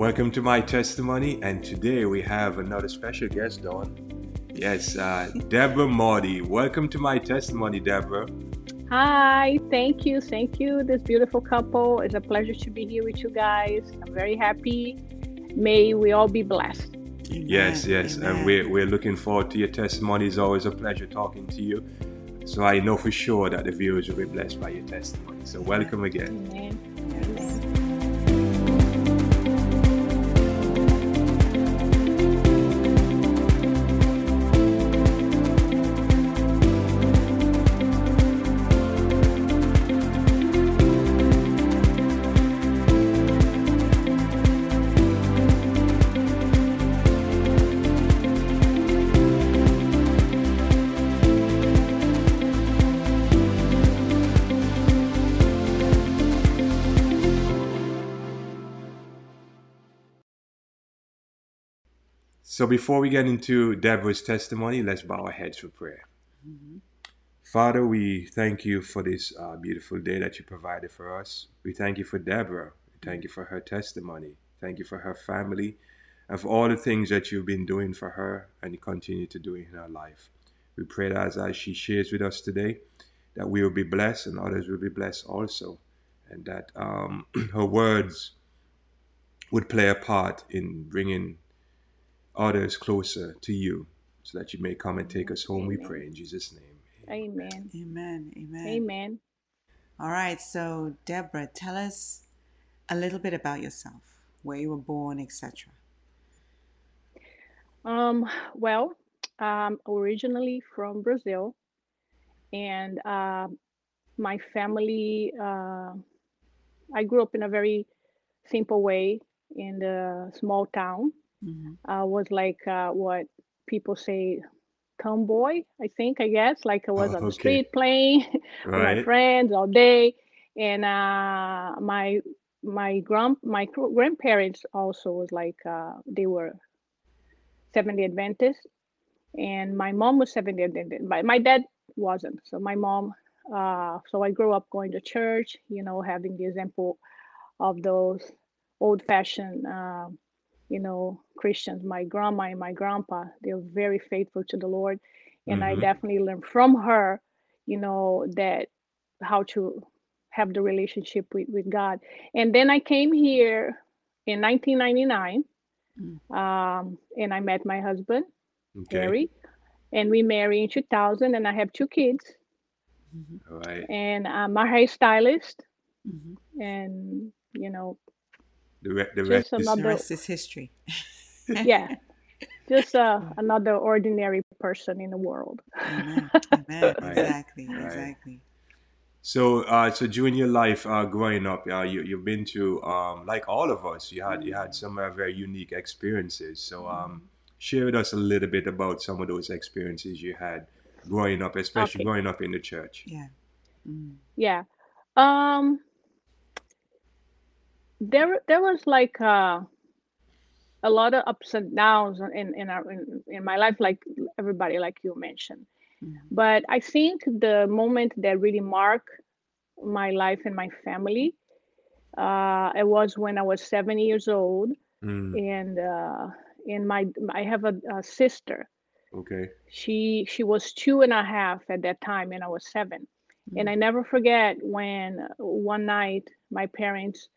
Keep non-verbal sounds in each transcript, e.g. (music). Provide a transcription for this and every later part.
Welcome to my testimony, and today we have another special guest on. Yes, uh, Deborah Mautte. Welcome to my testimony, Deborah. Hi, thank you, thank you, this beautiful couple. It's a pleasure to be here with you guys. I'm very happy. May we all be blessed. Amen. Yes, yes, Amen. and we're, we're looking forward to your testimony. It's always a pleasure talking to you. So I know for sure that the viewers will be blessed by your testimony. So welcome again. Amen. So before we get into Deborah's testimony, let's bow our heads for prayer. Mm-hmm. Father, we thank you for this uh, beautiful day that you provided for us. We thank you for Deborah. We thank you for her testimony. Thank you for her family and for all the things that you've been doing for her and you continue to do in her life. We pray that as, as she shares with us today, that we will be blessed and others will be blessed also, and that um, (clears throat) her words would play a part in bringing others closer to you so that you may come and take us home, Amen. we pray in Jesus' name. Amen. Amen. Amen. Amen. All right. So, Deborah, tell us a little bit about yourself, where you were born, etc. Um, well, um, originally from Brazil, and uh, my family, uh, I grew up in a very simple way in the small town mm-hmm. uh, was like uh, what people say tomboy i think i guess like i was oh, on the street playing right. (laughs) with my friends all day and uh, my my grand my grandparents also was like uh, they were Seventh-day Adventists, and my mom was Seventh-day Adventist. But my dad wasn't. So my mom, uh, so I grew up going to church, you know, having the example of those old-fashioned uh, you know, Christians, my grandma and my grandpa, they're very faithful to the Lord. And mm-hmm. I definitely learned from her, you know, that how to have the relationship with, with God. And then I came here in 1999 mm. um, and I met my husband, okay. Gary, and we married in 2000 and I have two kids. Mm-hmm. All right. And I'm a hairstylist. Mm-hmm. And, you know, the, re- the, rest, is, the rest is history. (laughs) (laughs) yeah. Just uh, another ordinary person in the world. Amen. (laughs) Amen. Exactly. Right. Exactly. So, uh, so during your life uh, growing up, uh, you you've been to um, like all of us. You had you had some uh, very unique experiences. So, um, share with us a little bit about some of those experiences you had growing up, especially okay. growing up in the church. Yeah. Mm. Yeah. Um, there there was like uh, a lot of ups and downs in in our in, in my life like everybody like you mentioned mm-hmm. but i think the moment that really marked my life and my family uh, it was when i was seven years old mm. and uh, and my i have a, a, sister okay she she was two and a half at that time and i was 7 mm. and i never forget when one night my parents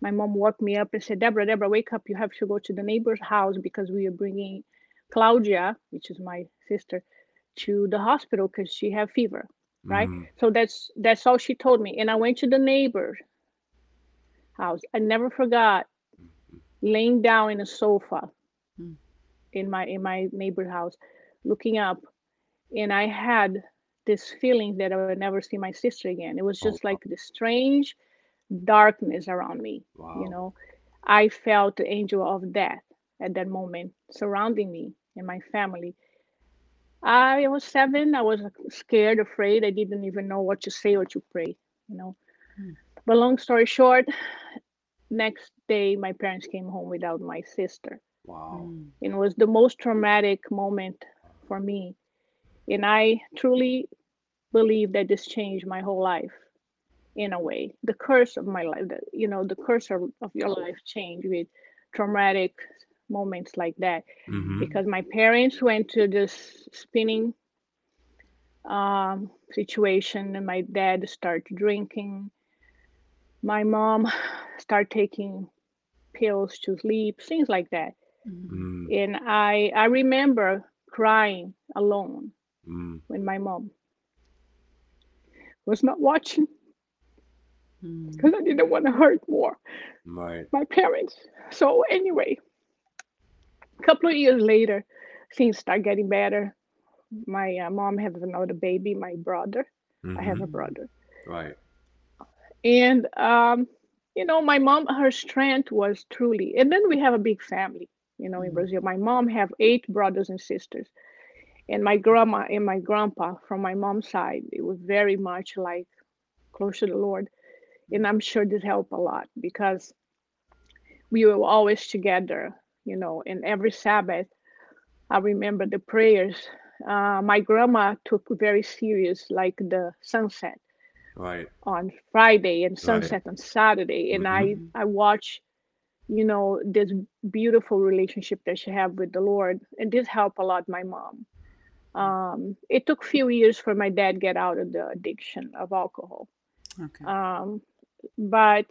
my mom woke me up and said, Deborah, Deborah, wake up. You have to go to the neighbor's house because we are bringing Claudia, which is my sister, to the hospital because she had fever. Right. Mm. So that's that's all she told me. And I went to the neighbor's house. I never forgot laying down in a sofa mm. in my in my neighbor's house, looking up, and I had this feeling that I would never see my sister again. It was just oh. like this strange darkness around me. Wow. You know, I felt the angel of death at that moment surrounding me and my family. I was seven. I was scared, afraid. I didn't even know what to say or to pray, you know. Hmm. But long story short, next day my parents came home without my sister. Wow. And it was the most traumatic moment for me. And I truly believe that this changed my whole life in a way the curse of my life that you know the curse of, of your life changed with traumatic moments like that Mm-hmm. because my parents went to this spinning um, situation and my dad started drinking my mom (sighs) started taking pills to sleep things like that Mhm. Mm, and i i remember crying alone mm, when my mom was not watching. Because i didn't want to hurt more right. my parents so anyway a couple of years later things start getting better my uh, mom has another baby my brother I have a Mhm. brother. Right. And um, you know, my mom, her strength was truly, and then we have a big family, you know, in Mhm. Brazil. My mom have eight brothers and sisters. And my grandma and my grandpa from my mom's side, it was very much like close to the Lord. And I'm sure this helped a lot because we were always together, you know, and every Sabbath, I remember the prayers. Uh, my grandma took very serious, like the sunset Right. on Friday and Right. sunset on Saturday, and Mhm. I I watch, you know, this beautiful relationship that she have with the Lord, and this helped a lot my mom. Um, it took few years for my dad get out of the addiction of alcohol, Okay. um, but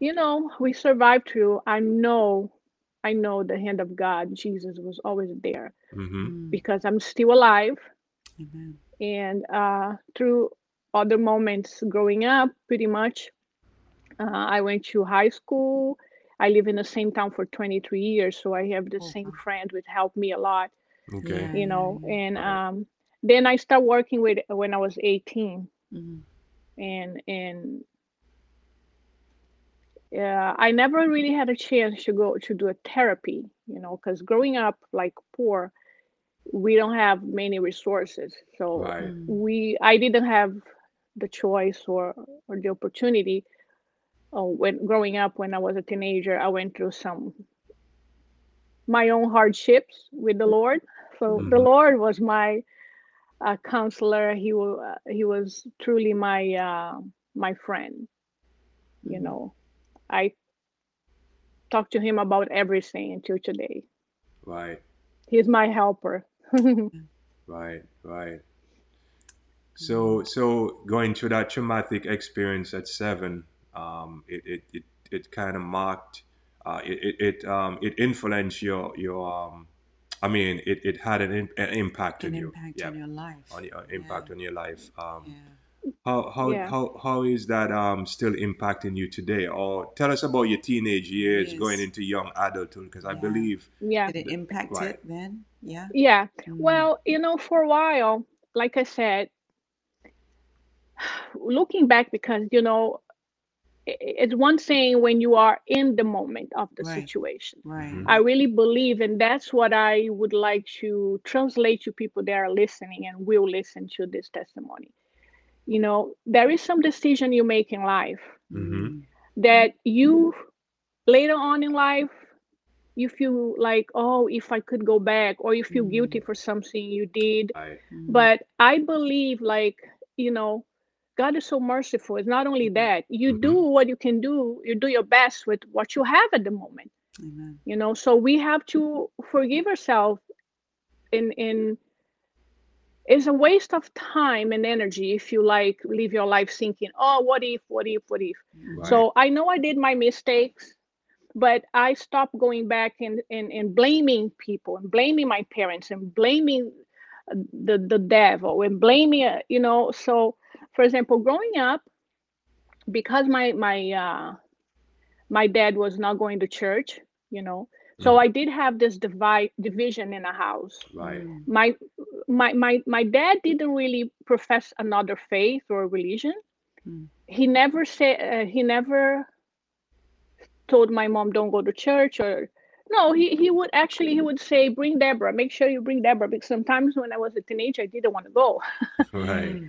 you know we survived through. I know, I know the hand of God, Jesus was always there Mm-hmm. Mm. because I'm still alive. Amen. and uh, through other moments growing up pretty much uh, i went to high school i live in the same town for 23 years so i have the Oh, same wow. friend which helped me a lot Okay. You know and um, then i started working with when i was 18 Mhm. And and uh, i never really had a chance to go to do a therapy you know because growing up like poor we don't have many resources so Right. Mm. we i didn't have the choice or or the opportunity oh when growing up when i was a teenager i went through some my own hardships with the lord so the Mhm. lord was my uh, counselor he was uh, he was truly my uh, my friend you Mhm. know i talked to him about everything until today Right. he's my helper (laughs) Right. Right. So, so going through that traumatic experience at seven, um, it it it, it kind of marked, uh, it it, it um it influenced your your um, I mean, it, it had an, in, an impact An on you. impact Yeah. on your life. On your impact on your life. Um, Yeah. how how, Yeah. how how is that um still impacting you today? Or tell us about your teenage years going into young adulthood, because I believe yeah Did it that, impact right. it then? Yeah. yeah Mm. well you know for a while like i said (sighs) looking back because you know i- it's one thing when you are in the moment of the Right. situation Right. Mhm. i really believe and that's what i would like to translate to people that are listening and will listen to this testimony you know there is some decision you make in life Mm-hmm. Mm. that you later on in life you feel like oh if i could go back or you feel Mm. guilty for something you did Right. Mm. but i believe like you know god is so merciful it's not only that you Mhm. do what you can do you do your best with what you have at the moment Amen. you know so we have to forgive ourselves in in it's a waste of time and energy if you like live your life thinking oh what if what if what if Right. so i know i did my mistakes but i stopped going back and, and, and blaming people and blaming my parents and blaming uh, the, the devil and blaming uh, you know so for example growing up because my my uh, my dad was not going to church you know so Mm. i did have this divide division in a house Right. Mm. my my my my dad didn't really profess another faith or religion Mm. he never said uh, he never told my mom don't go to church or no he, he would actually he would say bring deborah. Make sure you bring deborah because sometimes when i was a teenager i didn't want to go. (laughs) Right.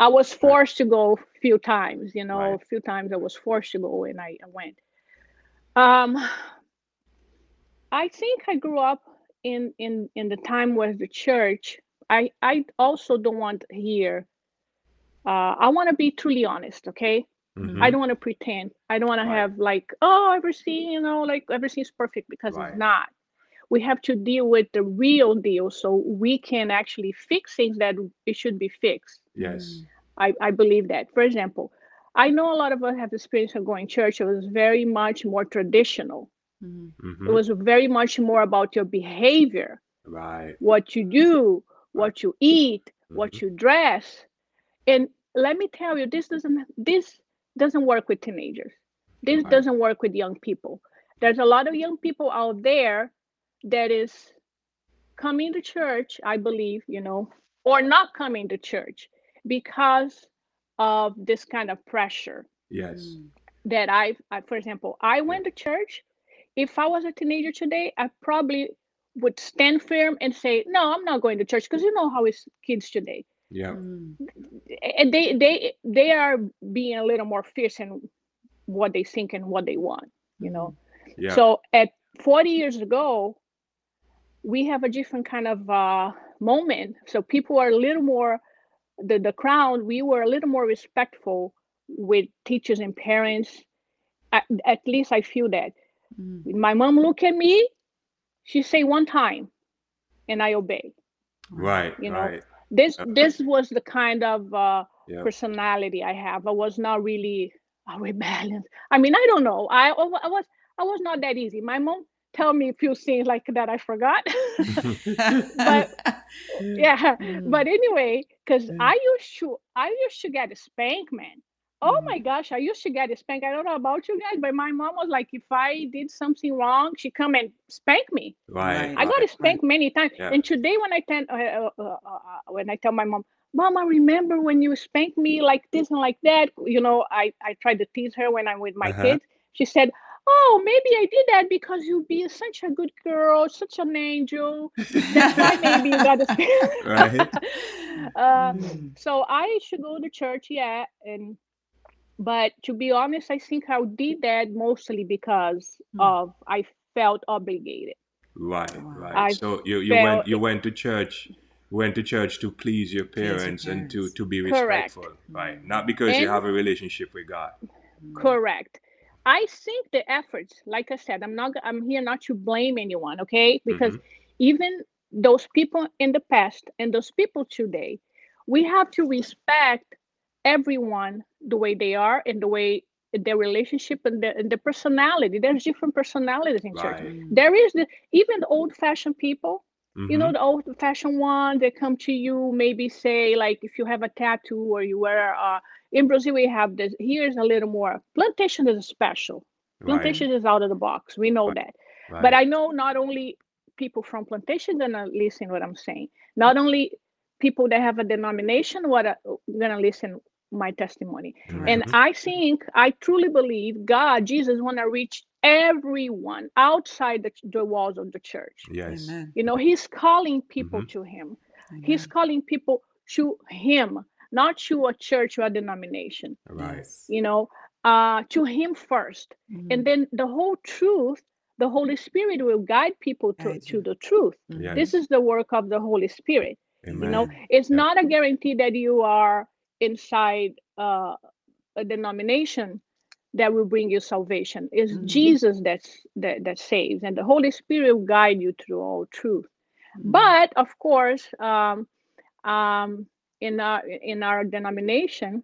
I was forced to go a few times you know Right. a few times i was forced to go and i, I went. Um i think i grew up in in in the time where the church i i also don't want here uh i want to be truly honest okay Mhm. I don't want to pretend. I don't want Right. to have like, oh, everything, you know, like everything's perfect because Right. it's not. We have to deal with the real deal so we can actually fix things that it should be fixed. Yes. I, I believe that. For example, I know a lot of us have experience of going to church. It was very much more traditional. Mhm. Mhm. It was very much more about your behavior, Right. what you do, what you eat, Mhm. what you dress. And let me tell you, this doesn't this doesn't work with teenagers. This Right. doesn't work with young people. There's a lot of young people out there that is coming to church, I believe, you know, or not coming to church because of this kind of pressure Yes. Mm. that I, I for example, I went to church. If I was a teenager today, I probably would stand firm and say, "No, I'm not going to church," because you know how it's kids today, Yeah. Mm. and they they they are being a little more fierce in what they think and what they want, you know. Yeah. So at 40 years ago, we have a different kind of uh, moment. So people are a little more, the, the crowd, we were a little more respectful with teachers and parents. At, at least I feel that. Mm. My mom look at me, she say one time, and I obey. right. you know, right. This this was the kind of uh, Yeah. personality I have. I was not really a rebellion. I mean, I don't know. I, I I was I was not that easy. My mom tell me a few things like that I forgot. (laughs) But- (laughs) yeah, Mm. but anyway, because Mm. I used to I used to get a spank, man. Oh Mm. my gosh, I used to get a spank. I don't know about you guys, but my mom was like, if I did something wrong, she come and spank me. Right. I got right. spanked many times. Yeah. And today, when I tell uh, uh, uh, uh, when I tell my mom, Mom, I remember when you spanked me like this and like that. You know, I I tried to tease her when I'm with my Uh-huh. kids. She said, "Oh, maybe I did that because you be such a good girl, such an angel. That's why maybe you got a (laughs) spank." Right. (laughs) uh, Mm. so I should go to church, yeah, and but to be honest, I think I did that mostly because Hmm. of I felt obligated. Right. Right. I so you you felt went you went to church went to church to please your Please your parents and to to be Correct. respectful. Right. Not because you have a relationship with God. Mm. Correct. I think the efforts, like I said, I'm not. I'm here not to blame anyone, okay? Because even those people in the past and those people today, we have to respect everyone the way they are and the way their relationship and their, and their personality. There's different personalities in church. Right. Mm. There is the even the old-fashioned people. You know, Mhm. the old-fashioned one that come to you, maybe say like if you have a tattoo or you wear. Uh, in Brazil, we have this. Here's a little more. Plantation is special. Right. Plantation is out of the box. We know Right. that. Right. But I know not only people from plantation gonna listen what I'm saying. Not only people that have a denomination what are gonna listen my testimony. Mhm. And I think I truly believe God, Jesus, wanna reach everyone outside the, the walls of the church. yes. Amen. You know, He's calling people Mhm. to Him. Amen. He's calling people to Him, not to a church or a denomination. Right. You know, uh, to Him first Mm. and then the whole truth the holy spirit will guide people to, Guide to the truth. Yes. this is the work of the holy spirit Amen. you know it's Yeah. not a guarantee that you are inside uh, a denomination that will bring you salvation it's Mhm. jesus that's that, that saves and the holy spirit will guide you through all truth Mm. but of course um, um, in our in our denomination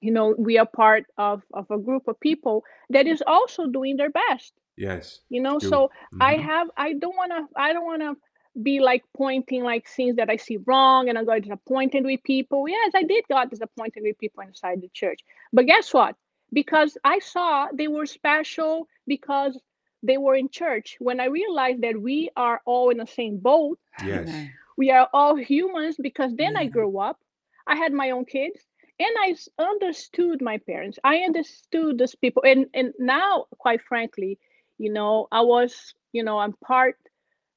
you know we are part of of a group of people that is also doing their best Yes. you know so i Mhm. have i don't want to i don't want to be like pointing like things that i see wrong and i got disappointed with people. Yes i did got disappointed with people inside the church. But guess what? Because i saw they were special because they were in church. When i realized that we are all in the same boat Yes. We are all humans because then i mm-hmm. grew up i had my own kids and I understood my parents. I understood these people. And and now quite frankly you know i was you know i'm part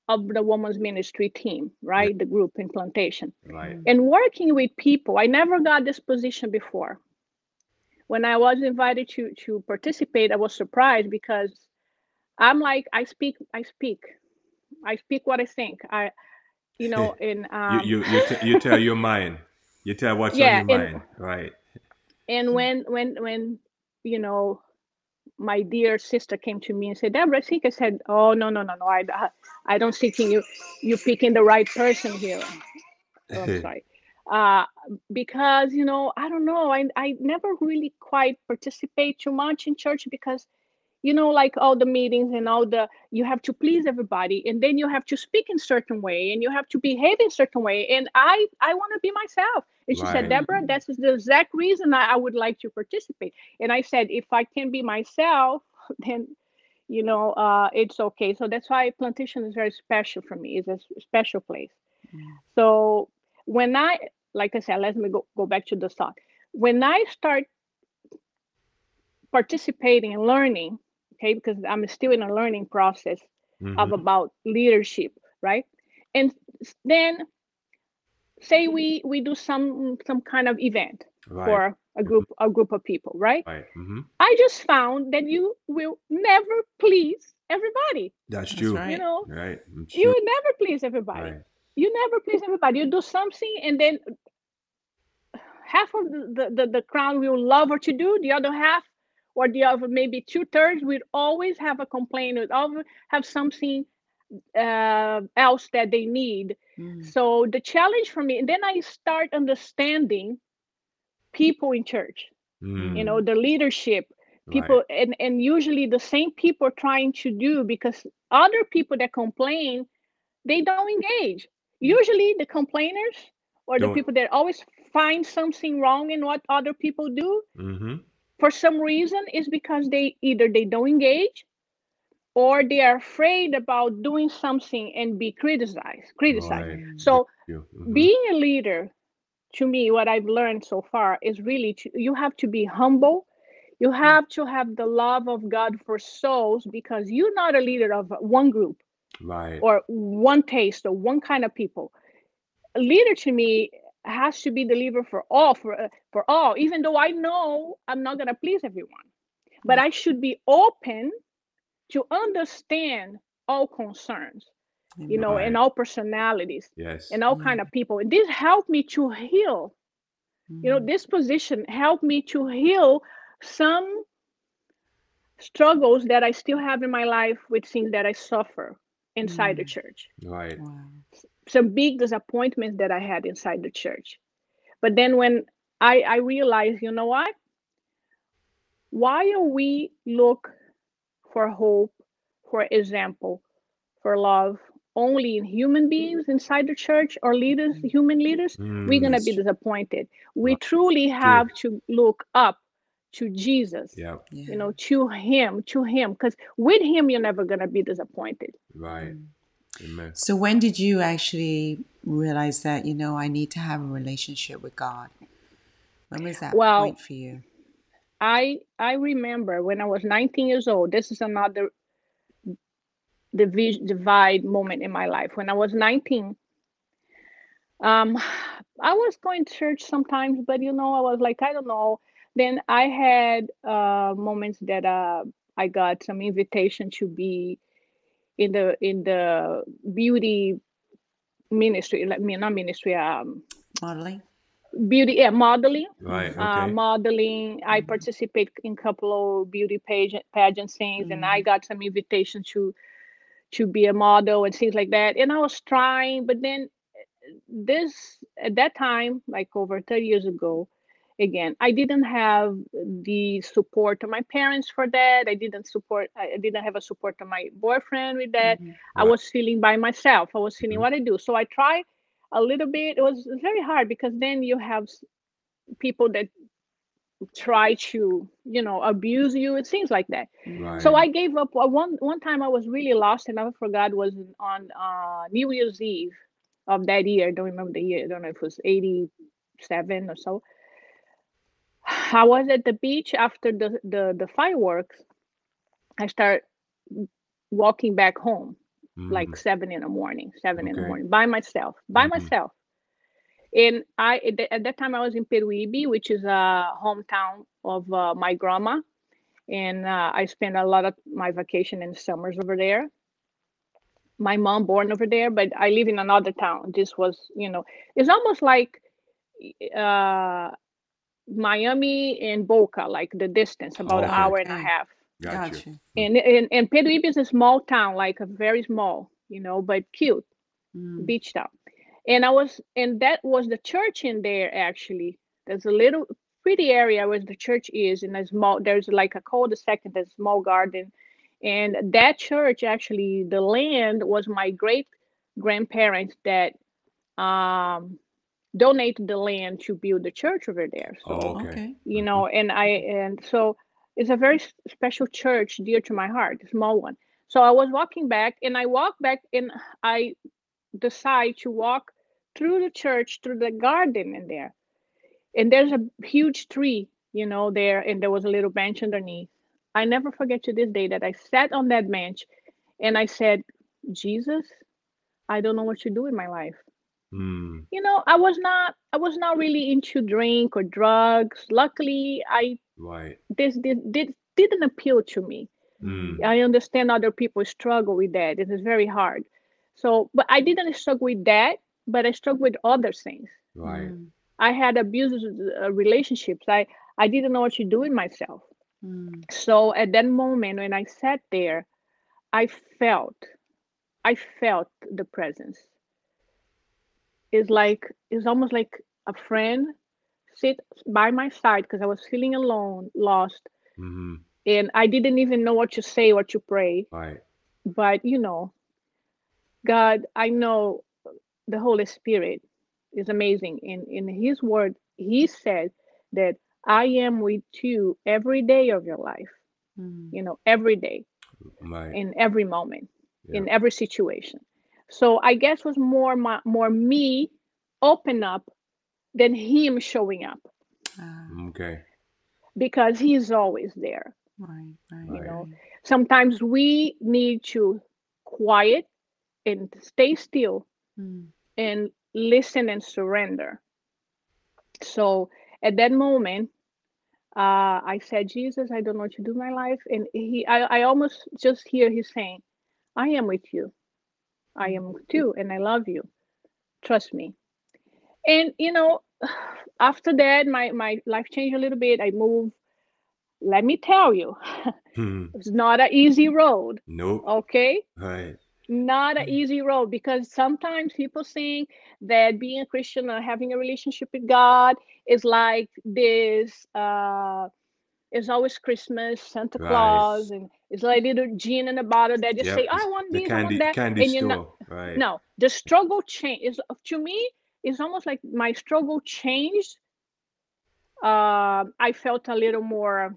of the women's ministry team right the group in plantation Right. and working with people i never got this position before when i was invited to to participate i was surprised because i'm like i speak i speak i speak what i think i you know (laughs) in um, you you you, t- you tell your mind. You tell what's Yeah, on your and- mind. Right. and when when when you know, my dear sister came to me and said, Deborah, I think I said, oh, no, no, no, no, I, I don't think you, you're picking the right person here. Oh, I'm (laughs) sorry. Uh, because, you know, I don't know, I, I never really quite participate too much in church because you know like all the meetings and all the you have to please everybody and then you have to speak in certain way and you have to behave in certain way and i i want to be myself. And she Right. said deborah that's the exact reason I, I would like to participate and i said if i can be myself (laughs) then you know uh it's okay. So that's why plantation is very special for me. It's a special place. Mm. so when i like i said let me go, go back to the start when i start participating and learning okay because i'm still in a learning process of Mhm. about leadership right and then say we we do some some kind of event Right. for a group a group of people right Right. hmm i just found that you will never please everybody That's That's true. right. you know Right. It's you true. will never please everybody Right. you never please everybody you do something and then half of the, the, the, the crowd will love what you do the other half or the other maybe two-thirds will always have a complaint would always have something uh, else that they need Mm. so the challenge for me and then i start understanding people in church Mm. you know the leadership Right. people and and usually the same people are trying to do because other people that complain they don't engage usually the complainers or the Don't- people that always find something wrong in what other people do Mm-hmm. For some reason is because they either they don't engage or they are afraid about doing something and be criticized criticized Right. so. Mhm. being a leader to me what i've learned so far is really to, you have to be humble you have to have the love of god for souls because you're not a leader of one group Right. or one taste or one kind of people a leader to me has to be delivered for all for uh, for all even though i know i'm not going to please everyone but i should be open to understand all concerns you know and all personalities yes. and all Yeah. kind of people and this helped me to heal you know Mm. this position helped me to heal some struggles that i still have in my life with things that i suffer inside the Mm. church right. Wow. Some big disappointments that i had inside the church but then when i i realized you know what why are we look for hope for example for love only in human beings inside the church or leaders human leaders we're going to Mm. be disappointed we Right. truly have to look up to jesus Yeah. Yeah. you know to him to him because with him you're never going to be disappointed Right. Amen. So when did you actually realize that, you know, I need to have a relationship with God? When was that Well, point for you? i i remember when i was 19 years old this is another divi- divide moment in my life when i was 19 um i was going to church sometimes but you know i was like i don't know then i had uh moments that uh i got some invitation to be in the in the beauty ministry like me not ministry um Modeling? beauty yeah modeling Right. Okay. uh, modeling. I Mhm. participate in a couple of beauty pageant pageant things, and I Mhm. got some invitation to to be a model and things like that. And I was trying, but then this at that time, like over 30 years ago, again, I didn't have the support of my parents for that. I didn't support. I didn't have a support of my boyfriend with that. Mhm. I was feeling by myself. I was feeling Mhm. what I do. So I tried a little bit. It was very hard because then you have people that try to you know abuse you it seems like that Right. so i gave up Uh, one one time i was really lost and i forgot was on uh new year's eve of that year i don't remember the year i don't know if it was 87 or so i was at the beach after the the, the fireworks i start walking back home like Mm. seven in the morning seven in the morning by myself by Mhm. myself and I at that time I was in Peruíbe, which is a hometown of uh, my grandma, and uh, I spent a lot of my vacation in summers over there. My mom born over there, but I live in another town. This was, you know, it's almost like uh, Miami and Boca, like the distance, about an Okay. hour and a half. Got, Got you. you. And and and Peruíbe is a small town, like a very small, you know, but cute Mm. beach town. And I was, and that was the church in there actually. There's a little pretty area where the church is, in a small. There's like a cul-de-sac and a small garden, and that church actually, the land was my great grandparents that um donated the land to build the church over there. So Oh, okay. Okay. you know mm-hmm. and i mm-hmm. and so it's a very special church dear to my heart a small one so i was walking back and i walked back and i decide to walk through the church through the garden in there and there's a huge tree you know there and there was a little bench underneath i never forget to this day that i sat on that bench and i said jesus i don't know what to do in my life Mm, you know i was not i was not really into drink or drugs. Luckily i right. this did, did didn't appeal to me. Mm, i understand other people struggle with that. It is very hard. So but i didn't struggle with that but i struggled with other things. Right. Mm. i had abusive uh, relationships. I i didn't know what to do with myself. Mm. so at that moment when i sat there i felt i felt the presence it's like it's almost like a friend sit by my side because i was feeling alone lost hmm and i didn't even know what to say what to pray Right. but you know god i know the holy spirit is amazing in in his word he said that i am with you every day of your life Mm. you know every day Right. in every moment in every situation so i guess was more my, more me open up than him showing up. Ah, Okay. because he's always there. Right, right, You know, sometimes we need to quiet and stay still Mm. and listen and surrender. So at that moment uh, i said jesus i don't know what to do in my life. And he I, I almost just hear he saying i am with you i am too, and i love you trust me and you know (sighs) after that my my life changed a little bit i moved let me tell you (laughs) Hmm. it's not an easy road Nope. okay Right. not an Mm. easy road because sometimes people think that being a christian or having a relationship with god is like this uh it's always christmas santa Right. claus and it's like a little gene in a bottle that just Yep. say i want the this i want that candy and you're not. Right. no the struggle change is to me it's almost like my struggle changed uh, i felt a little more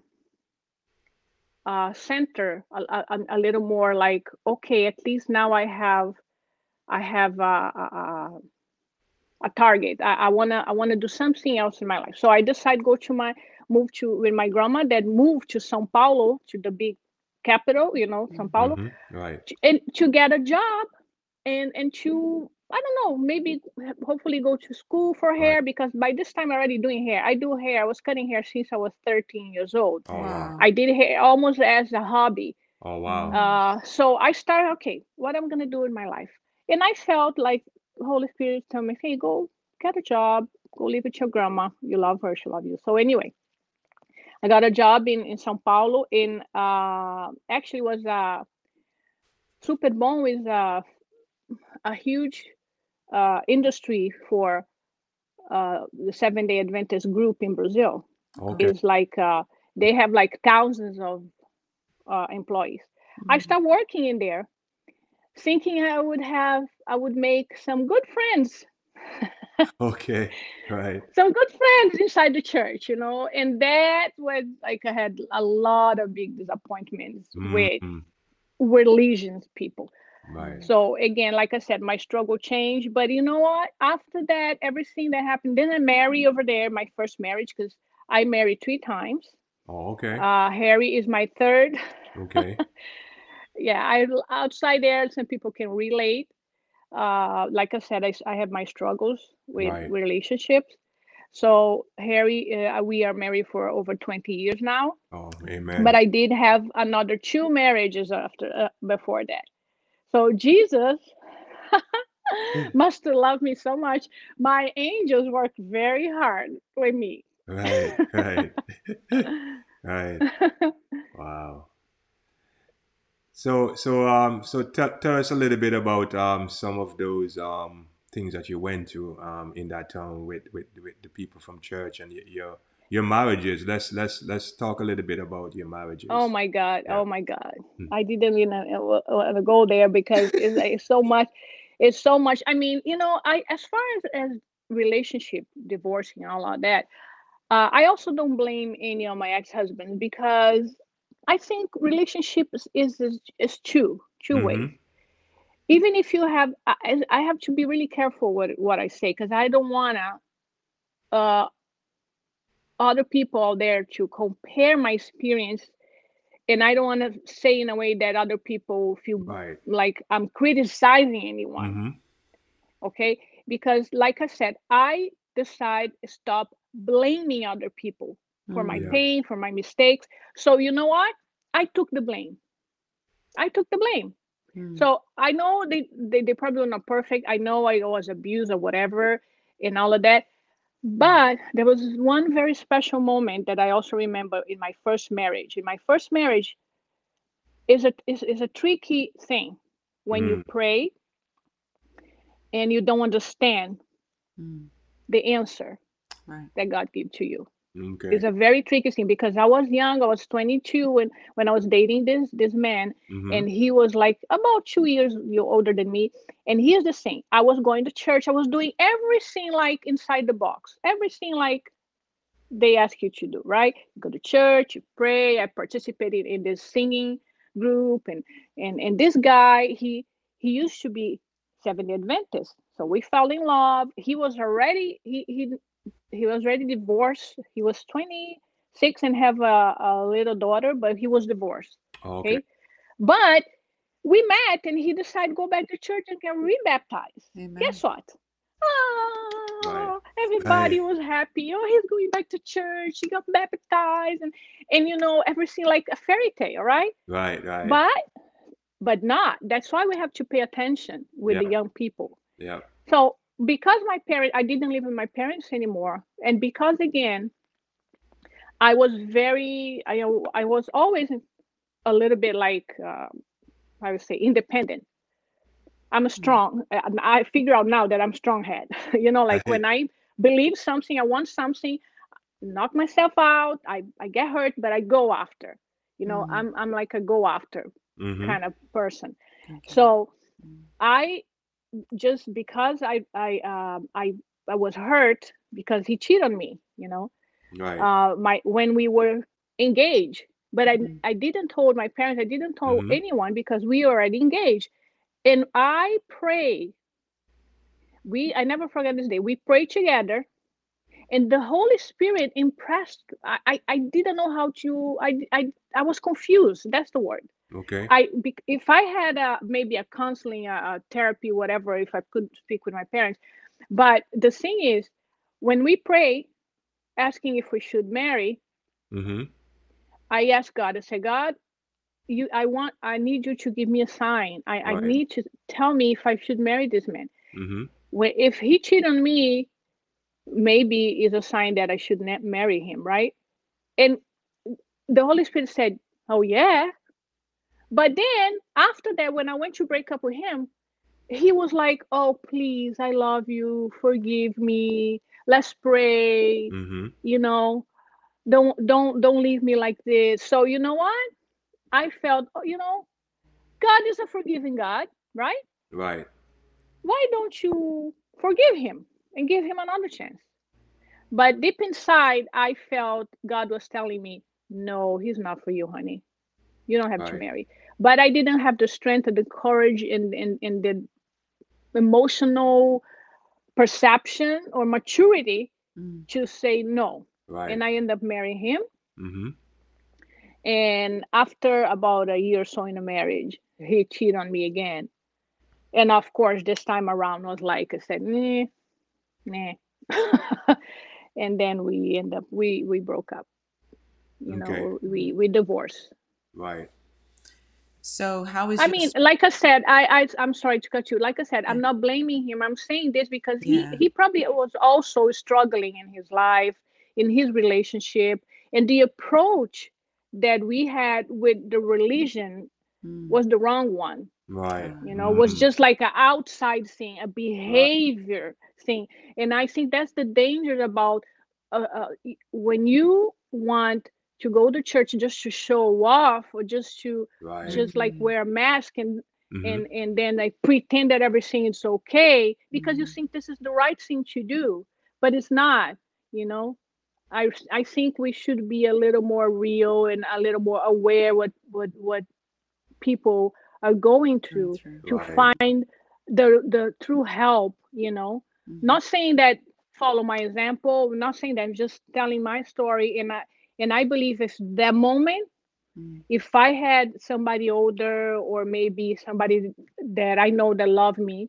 uh, center a, a, a little more like okay at least now i have i have a, a, a target i, I want to i want to do something else in my life so i decided go to my move to with my grandma that moved to sao paulo to the big capital you know sao paulo Mhm. Right. to- and to get a job and and to I don't know maybe hopefully go to school for Right. hair because by this time I'm already doing hair. I do hair. I was cutting hair since I was 13 years old. Oh wow. Wow. I did hair almost as a hobby. Oh wow. Uh, so I started okay, what I'm gonna do in my life, and I felt like Holy Spirit told me, hey, go get a job, go live with your grandma. You love her, she love you. So anyway, I got a job in in São Paulo. In uh, actually was a Super Bom is a a huge uh, industry for uh, the Seven Day Adventist group in Brazil. Okay. It's like uh, they have like thousands of uh, employees. I Mm. started working in there, thinking I would have, I would make some good friends, (laughs) Okay. Right. some good friends inside the church, you know. And that was like I had a lot of big disappointments with Mhm. religions people. Right. So again, like I said, my struggle changed. But you know what? After that, everything that happened, then I married over there, my first marriage, because I married three times. Oh okay. Uh, Harry is my third. Okay. (laughs) yeah, I outside there, some people can relate. Uh, like I said, I have my struggles with Right. relationships. So Harry, uh, we are married for over 20 years now. Oh amen. But I did have another two marriages after uh, before that. So Jesus (laughs) must have loved me so much. My angels worked very hard with me. Right, right, (laughs) (laughs) right. Wow. So, so, um, so tell, tell us a little bit about um, some of those um, things that you went to um, in that town with, with, with the people from church and your your marriages. Let's let's let's talk a little bit about your marriages. Oh my God. Yeah. Oh my God. Hmm. I didn't even want to go there because it's, like so much. It's so much. I mean, you know, I as far as as relationship, divorcing, all of that. Uh, I also don't blame any of my ex-husbands because I think relationships is is, is two two ways. Mhm. Even if you have, I, I have to be really careful with what I say because I don't wanna uh other people out there to compare my experience and I don't want to say in a way that other people feel Right. like I'm criticizing anyone, hmm okay? Because like I said, I decide stop blaming other people for my Mm. Yeah. pain, for my mistakes. So you know what? I took the blame. I took the blame. Mm. So I know they, they they probably were not perfect. I know I was abused or whatever and all of that. But there was one very special moment that I also remember in my first marriage. In my first marriage is a is, is a tricky thing when you Mm. pray and you don't understand Mm. the answer Right. that God gives to you. Okay. It's a very tricky thing because I was young. I was 22 when when I was dating this this man, hmm and he was like about two years you older than me. And here's the thing: I was going to church. I was doing everything like inside the box, everything like they ask you to do. Right? You go to church, you pray. I participated in this singing group, and and and this guy he he used to be Seventh Adventist. So we fell in love. He was already he he he was already divorced. He was 26 and have a, a little daughter, but he was divorced. Oh, okay. Okay. But we met and he decided to go back to church and get rebaptized. Amen. Guess what? Oh, Right. Ah, everybody was happy. Oh, he's going back to church. He got baptized and and you know everything like a fairy tale, right? Right. Right. But but not. That's why we have to pay attention with the young people. yeah. So because my parents, I didn't live with my parents anymore, and because again, I was very, I I was always a little bit like uh, I would say independent. I'm a strong. I I figure out now that I'm strong head. (laughs) you know, like when (laughs) I believe something, I want something, knock myself out. I I get hurt, but I go after. You know, Mhm. I'm I'm like a go after hmm kind of person. Okay. So Mm. I just because I I um I I was hurt because he cheated on me, you know. Right. Uh my when we were engaged, but I Mhm. I didn't told my parents, I didn't tell Mhm. anyone because we were already engaged. And I pray. We I never forget this day. We pray together and the Holy Spirit impressed I I, I didn't know how to I I I was confused. That's the word. okay. I if I had a maybe a counseling, a, a therapy, whatever, if I could speak with my parents. But the thing is, when we pray, asking if we should marry, mm-hmm. I ask God. I say, God, you, I want, I need you to give me a sign. I, I need to tell me if I should marry this man. mm-hmm. When if he cheat on me, maybe is a sign that I should not marry him, right? And the Holy Spirit said, "Oh yeah." But then after that, when I went to break up with him, he was like, "Oh please, I love you. Forgive me. Let's pray. hmm You know, don't don't don't leave me like this." So you know what? I felt, oh, you know, God is a forgiving God, right? Right. Why don't you forgive him and give him another chance? But deep inside, I felt God was telling me, "No, he's not for you, honey. You don't have to Right. marry." But I didn't have the strength and the courage and, and, and the emotional perception or maturity Mm. to say no. Right. And I ended up marrying him. hmm And after about a year or so in a marriage, he cheated on me again. And of course, this time around was like I said, nah, nah. (laughs) (laughs) and then we end up we we broke up. You Okay. know, we we divorced. Right. So how is I your mean, s- like I said, I, I I'm sorry to cut you. Like I said, I'm not blaming him. I'm saying this because he Yeah. he probably was also struggling in his life. in his relationship and the approach that we had with the religion Mm. was the wrong one Right. you know was Mhm. just like an outside thing a behavior thing and i think that's the danger about uh, uh, when you want to go to church just to show off or just to Right. just like Mhm. wear a mask and Mhm. and and then like pretend that everything is okay because you Mhm. think this is the right thing to do but it's not you know i i think we should be a little more real and a little more aware what what what people are going Going through through. to Right. find the the true help you know Mhm. not saying that follow my example not saying that i'm just telling my story and i and i believe it's that moment Mm. if i had somebody older or maybe somebody that i know that love me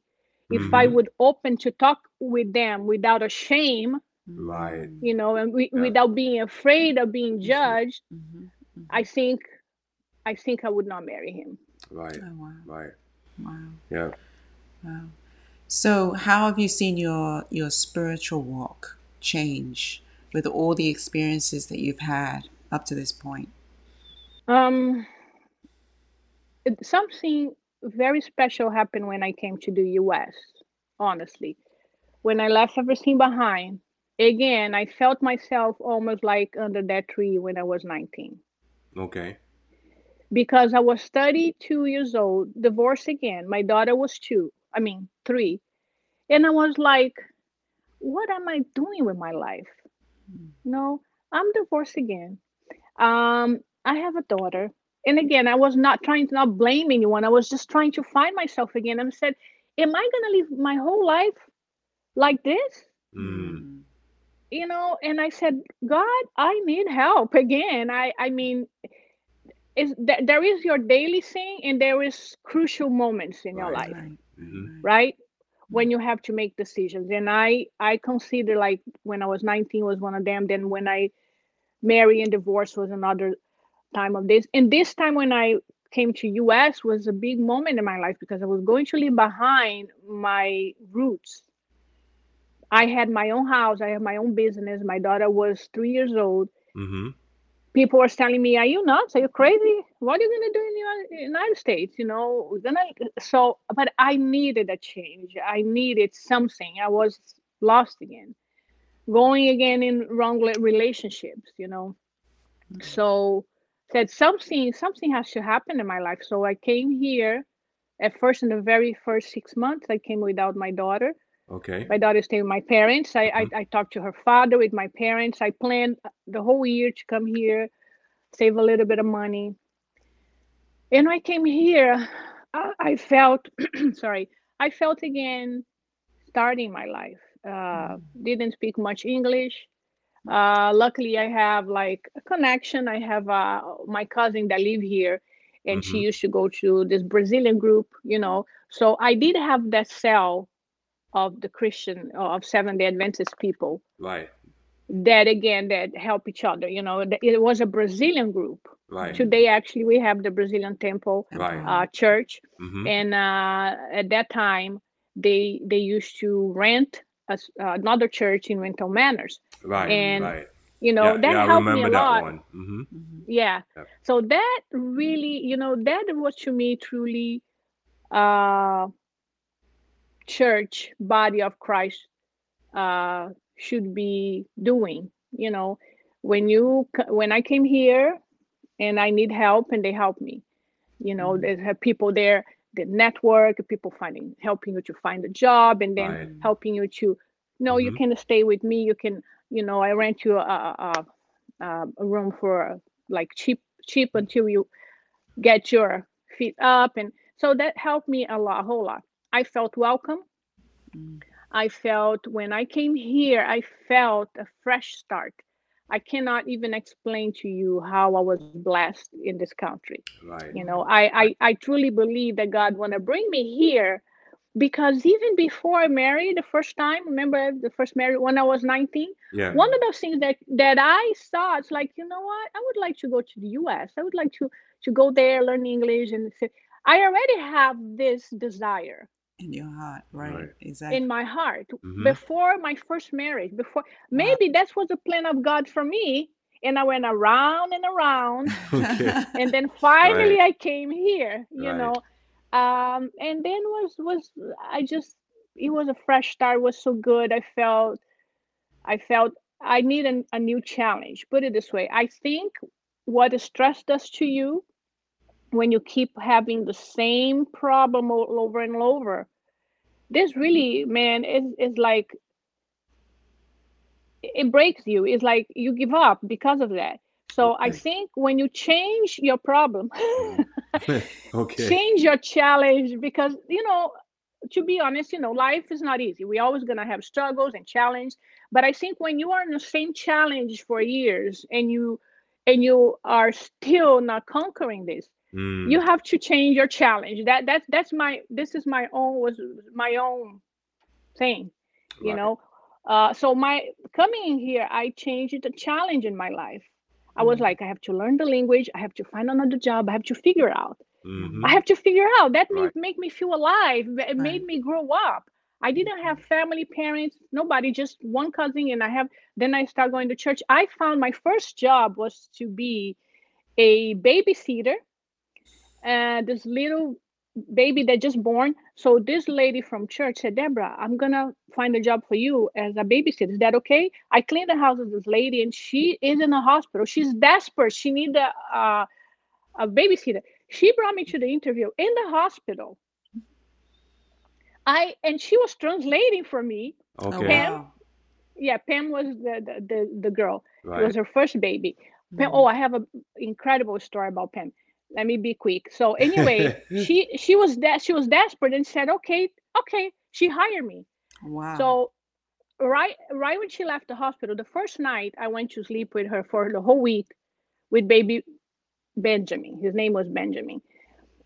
if i Mhm. would open to talk with them without a shame Right. You know and we, Yeah. without being afraid of being judged Mhm. Mhm. i think i think i would not marry him Right. Oh wow! Right. Wow! Yeah. Wow. So, how have you seen your your spiritual walk change with all the experiences that you've had up to this point? Um, something very special happened when I came to the US, honestly. When I left everything behind, again, I felt myself almost like under that tree when I was 19 Okay. Because I was 32 years old, divorced again. My daughter was two, I mean, three. And I was like, what am I doing with my life? Mm. No, I'm divorced again. Um, I have a daughter. And again, I was not trying to not blame anyone. I was just trying to find myself again I said, Am I gonna live my whole life like this? Mm. You know, and I said, God, I need help again. I I mean, is that there is your daily thing and there is crucial moments in your life, Right. Mhm. right? When you have to make decisions. And I I consider like when I was 19 was one of them. Then when I marry and divorce was another time of this. And this time when I came to US was a big moment in my life because I was going to leave behind my roots. I had my own house, I had my own business. My daughter was three years old. Mm-hmm. People were telling me, Are you nuts? Are you crazy? What are you gonna do in the United States? You know, we're gonna so but I needed a change. I needed something. I was lost again. Going again in wrong relationships, you know. Mhm. so said something something has to happen in my life so i came here at first in the very first six months i came without my daughter Okay. my daughter stayed with my parents I, Mhm. I i talked to her father with my parents i planned the whole year to come here save a little bit of money and i came here i, I felt (clears throat) sorry i felt again starting my life uh, didn't speak much english uh, luckily, I have like a connection. I have uh, my cousin that live here, and she Mhm. used to go to this Brazilian group, you know. So I did have that cell of the Christian of Seventh-day Adventist people Right. that again that help each other. You know, it was a Brazilian group. Right. Today, actually, we have the Brazilian Temple Right. uh, Church, Mm-hmm. and uh, at that time, they they used to rent a s another church in Wilton Manors Right. and right. you know yeah, that yeah, I helped me a that lot one. Mm-hmm. Mhm. yeah so that really you know that was to me truly uh church body of christ uh should be doing you know when you when i came here and i need help and they help me you know Mhm. there's have people there the network people finding helping you to find a job and then Right. helping you to no you Mhm. can stay with me you can you know i rent you a, a, a, a room for like cheap cheap until you get your feet up and so that helped me a lot a whole lot i felt welcome Mm. i felt when i came here i felt a fresh start i cannot even explain to you how i was blessed in this country Right. you know i i, I truly believe that god want to bring me here because even before i married the first time remember the first married when i was 19 Yeah. one of those things that that i saw it's like you know what i would like to go to the us i would like to to go there learn english and say, i already have this desire in your heart, right? Right. Exactly. in my heart Mhm. before my first marriage. Before maybe that was the plan of God for me, and I went around and around, (laughs) Okay. and then finally Right. I came here. You Right. know, um, and then was was I just it was a fresh start. Was so good. I felt I felt I need an, a new challenge. Put it this way: I think what stress does to you when you keep having the same problem all over and over. This really, man, is is like it breaks you. It's like you give up because of that. So I think when you change your problem, mm. (laughs) (laughs) okay. change your challenge because you know to be honest you know life is not easy we're always going to have struggles and challenge but i think when you are in the same challenge for years and you and you are still not conquering this Mm, you have to change your challenge that that's that's my this is my own was my own thing you know uh so my coming in here i changed the challenge in my life i was Mm. like i have to learn the language i have to find another job i have to figure out Mhm. I have to figure out. That made Right. make me feel alive. It Right. made me grow up. I didn't have family, parents, nobody, just one cousin, and I have. Then I started going to church. I found my first job was to be a babysitter, and this little baby that just born. So this lady from church said, Deborah, I'm gonna find a job for you as a babysitter. Is that okay? I clean the house of this lady, and she is in a hospital. She's desperate. She need a uh, a babysitter. She brought me to the interview in the hospital. I and she was translating for me. Oh, Okay. Pam? wow. Yeah, Pam was the the, the, the girl. It was her first baby. Pam, Mhm. oh, I have an incredible story about Pam. Let me be quick. So anyway, (laughs) she she was that she was desperate and said, okay, okay. She hired me. Wow. So right right when she left the hospital, the first night I went to sleep with her for the whole week with baby Benjamin. His name was Benjamin.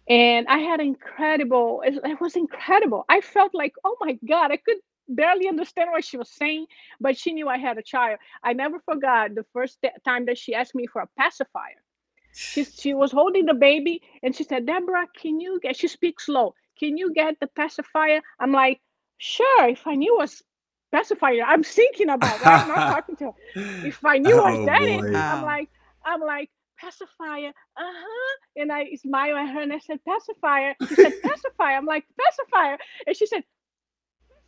And I had incredible, it, it was incredible. I felt like, oh my God, I could barely understand what she was saying, but she knew I had a child. I never forgot the first t- time that she asked me for a pacifier. She, she was holding the baby and she said, Deborah, can you get, she speaks slow, can you get the pacifier? I'm like, sure, if I knew was pacifier, I'm thinking about, right? I'm not talking to her. If I knew oh, what that is, boy. I'm like, I'm like, pacifier, uh-huh. And I smiled at her and I said, pacifier. She said, pacifier. I'm like, pacifier. And she said,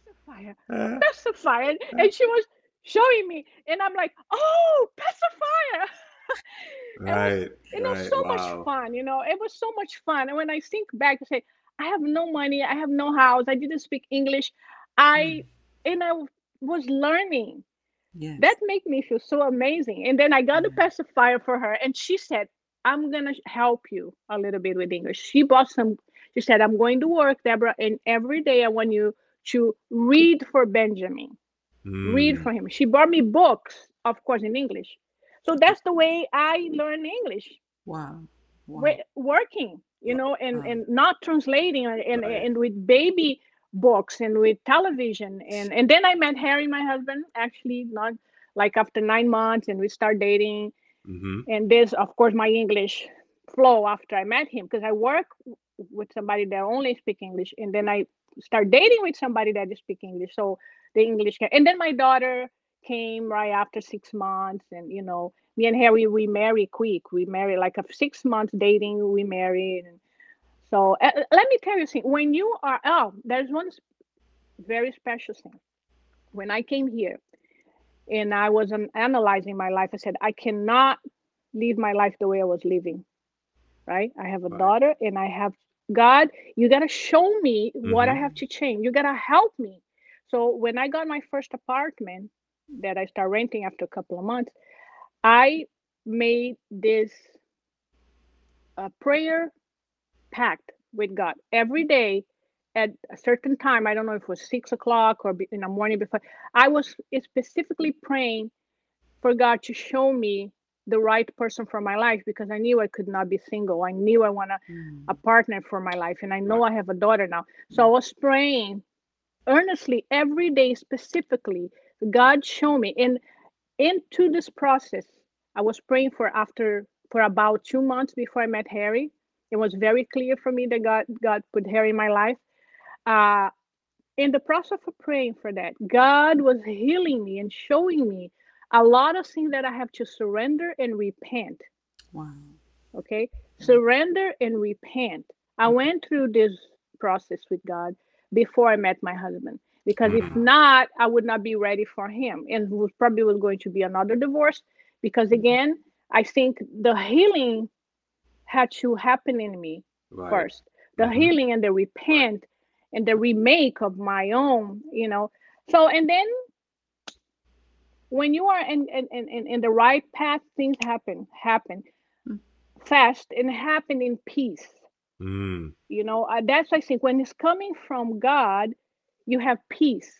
pacifier, Uh, pacifier. And, and she was showing me. And I'm like, oh, pacifier. (laughs) right. It was right. so wow. much fun, you know. It was so much fun. And when I think back, I say, I have no money, I have no house, I didn't speak English. I and I was learning. Yes. That made me feel so amazing. And then I got a pacifier for her, and she said, I'm gonna help you a little bit with English. She bought some, she said, I'm going to work, Deborah, and every day I want you to read for Benjamin. Read Mm, for him. She bought me books, of course, in English. So that's the way I learn English. wow. Wow. wa- working you know and Wow. and not translating and and, Right. and with baby books and with television and and then i met harry my husband actually not like after nine months and we start dating mhm. and this of course my english flow after i met him because i work with somebody that only speak english and then i start dating with somebody that speak english so the english ca- and then my daughter came right after six months and you know me and harry we marry quick. We marry like a six months dating we married and so uh, let me tell you something when you are oh there's one very special thing. When i came here and i was analyzing my life i said i cannot live my life the way i was living right? I have a Right. daughter and i have god. You got to show me what i Mhm. have to change. You got to help me. So when i got my first apartment that i start renting after a couple of months i made this uh, prayer pact with god every day at a certain time. I don't know if it was six o'clock or in the morning before. I was specifically praying for god to show me the right person for my life because i knew i could not be single. I knew i want Mm. a partner for my life and i know i have a daughter now. So i was praying earnestly every day specifically god show me and into this process i was praying for after for about two months before i met harry it was very clear for me that god god put harry in my life uh in the process of praying for that, God was healing me and showing me a lot of things that I have to surrender and repent. Wow. Okay. Surrender and repent. I went through this process with God before I met my husband. Because if Mhm. not, I would not be ready for him. And was probably was going to be another divorce. Because again, I think the healing had to happen in me Right. first the Mhm. healing and the repent and the remake of my own you know so and then when you are in in, in, in- the right path things happen happen Mm. fast and happen in peace Mm. you know that's i think when it's coming from god you have peace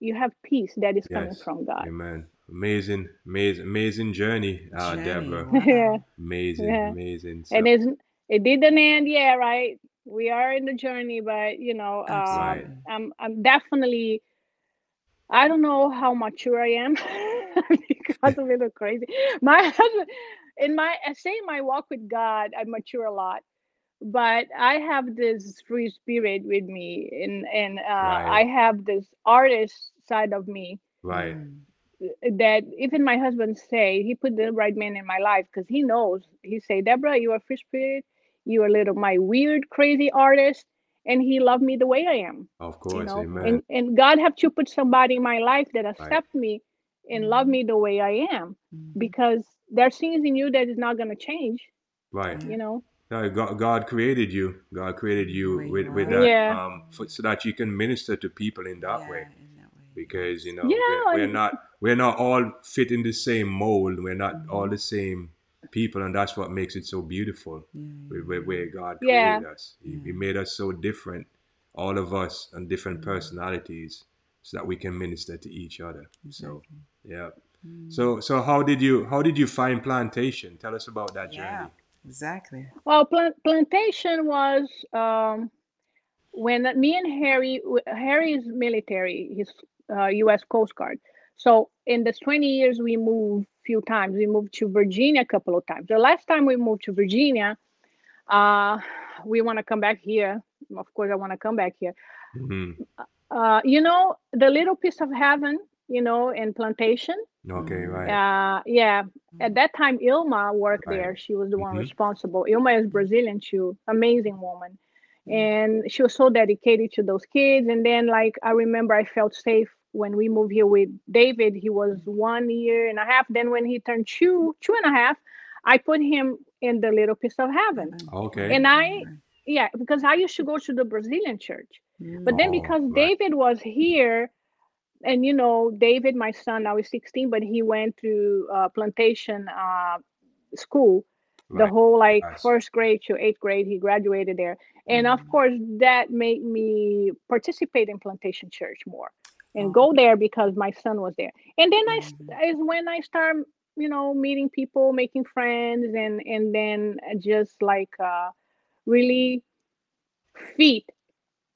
you have peace that is coming from god Amen. Amazing, amazing, amazing journey, uh, Journey, Deborah. wow. (laughs) Yeah. Amazing, Yeah. amazing. So, and it's it didn't end yeah, right we are in the journey but you know um, Absolutely. i'm i'm definitely i don't know how mature i am (laughs) because of it crazy my husband in my I say in my walk with god i mature a lot but i have this free spirit with me and and uh, Right. i have this artist side of me right. Mm. that even my husband say he put the right man in my life because he knows he say deborah you are free spirit you are little my weird crazy artist and he loved me the way i am Of course. you know Amen. and and god have to put somebody in my life that accept me and love Mhm. me the way i am Mhm. because there's things in you that is not going to change right. you know No, God, God created you. God created you Way with, with that, Yeah. um, for, so that you can minister to people in that Yeah, way. in that way. Because you know Yeah, we're, we're not we're not all fit in the same mold. We're not Mm-hmm. all the same people, and that's what makes it so beautiful. Yeah, Where, where, where God Yeah. created us, he, he made us so different, all of us, and different Mm-hmm. personalities, so that we can minister to each other. So yeah. Mm. So so how did you how did you find plantation? Tell us about that Yeah. journey. Exactly. well plant, plantation was um when me and harry harry is military he's uh, u.s coast guard. So in this 20 years we moved few times. We moved to virginia a couple of times. The last time we moved to virginia uh we want to come back here. Of course i want to come back here. Hmm uh you know the little piece of heaven you know in plantation Okay, right. uh yeah at that time ilma worked Right. there she was the one Mhm. responsible ilma is brazilian too amazing woman Mm. and she was so dedicated to those kids and then like i remember i felt safe when we moved here with david he was one year and a half then when he turned two two and a half i put him in the little piece of heaven Okay. And I- yeah because i used to go to the brazilian church but then Oh, because right. David was here, and you know, David, my son, now is 16, but he went to uh, plantation uh, school, the whole like Nice. first grade to eighth grade. He graduated there. And of Mhm. course, that made me participate in plantation church more and Oh. go there because my son was there. And then I Mhm. is when I start, you know, meeting people, making friends, and and then just like uh, really feet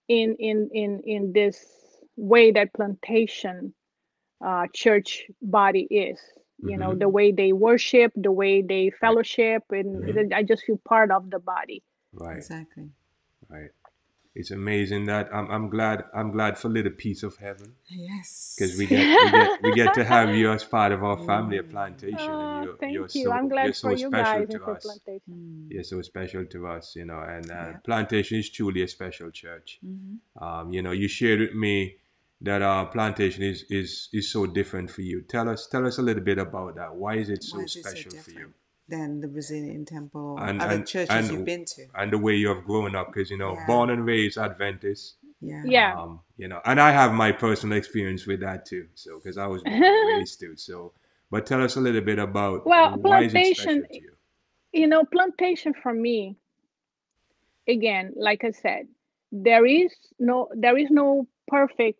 in in in in this way that plantation uh, church body is you know the way they worship the way they fellowship and Mhm. i just feel part of the body Right. Exactly. Right. It's amazing that I'm, I'm glad I'm glad for little piece of heaven Yes. because we get, we get we get to have you as part of our (laughs) family at plantation oh, and you're, thank you're you so i'm you're glad so for you guys to us. plantation Mm. You're so special to us, you know, and uh, Yeah. plantation is truly a special church. Mhm. Um, you know, you shared with me that uh, plantation is, is is so different for you. Tell us tell us a little bit about that. Why is it so Why is it so special for you? Different than the Brazilian temple or And- other and- churches and- you've been to? And the way you have grown up, because you know, Yeah. born and raised Adventist. Yeah. Yeah. Um, you know, and I have my personal experience with that too. So, because I was born and (laughs) raised too. So, but tell us a little bit about Well, why is it plantation- special to you? you know plantation for me again like i said there is no there is no perfect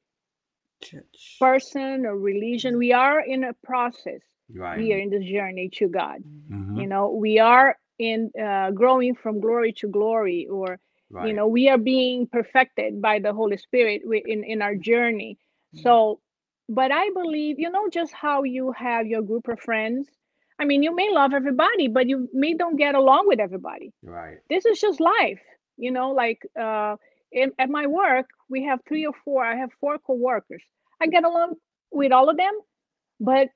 Church. person or religion we are in a process Right. here in this journey to god Mhm. you know we are in uh, growing from glory to glory or Right. you know we are being perfected by the holy spirit in in our journey so but i believe you know just how you have your group of friends i mean you may love everybody but you may don't get along with everybody Right. this is just life you know like uh in, at my work, we have three or four. I have four co-workers. I get along with all of them, but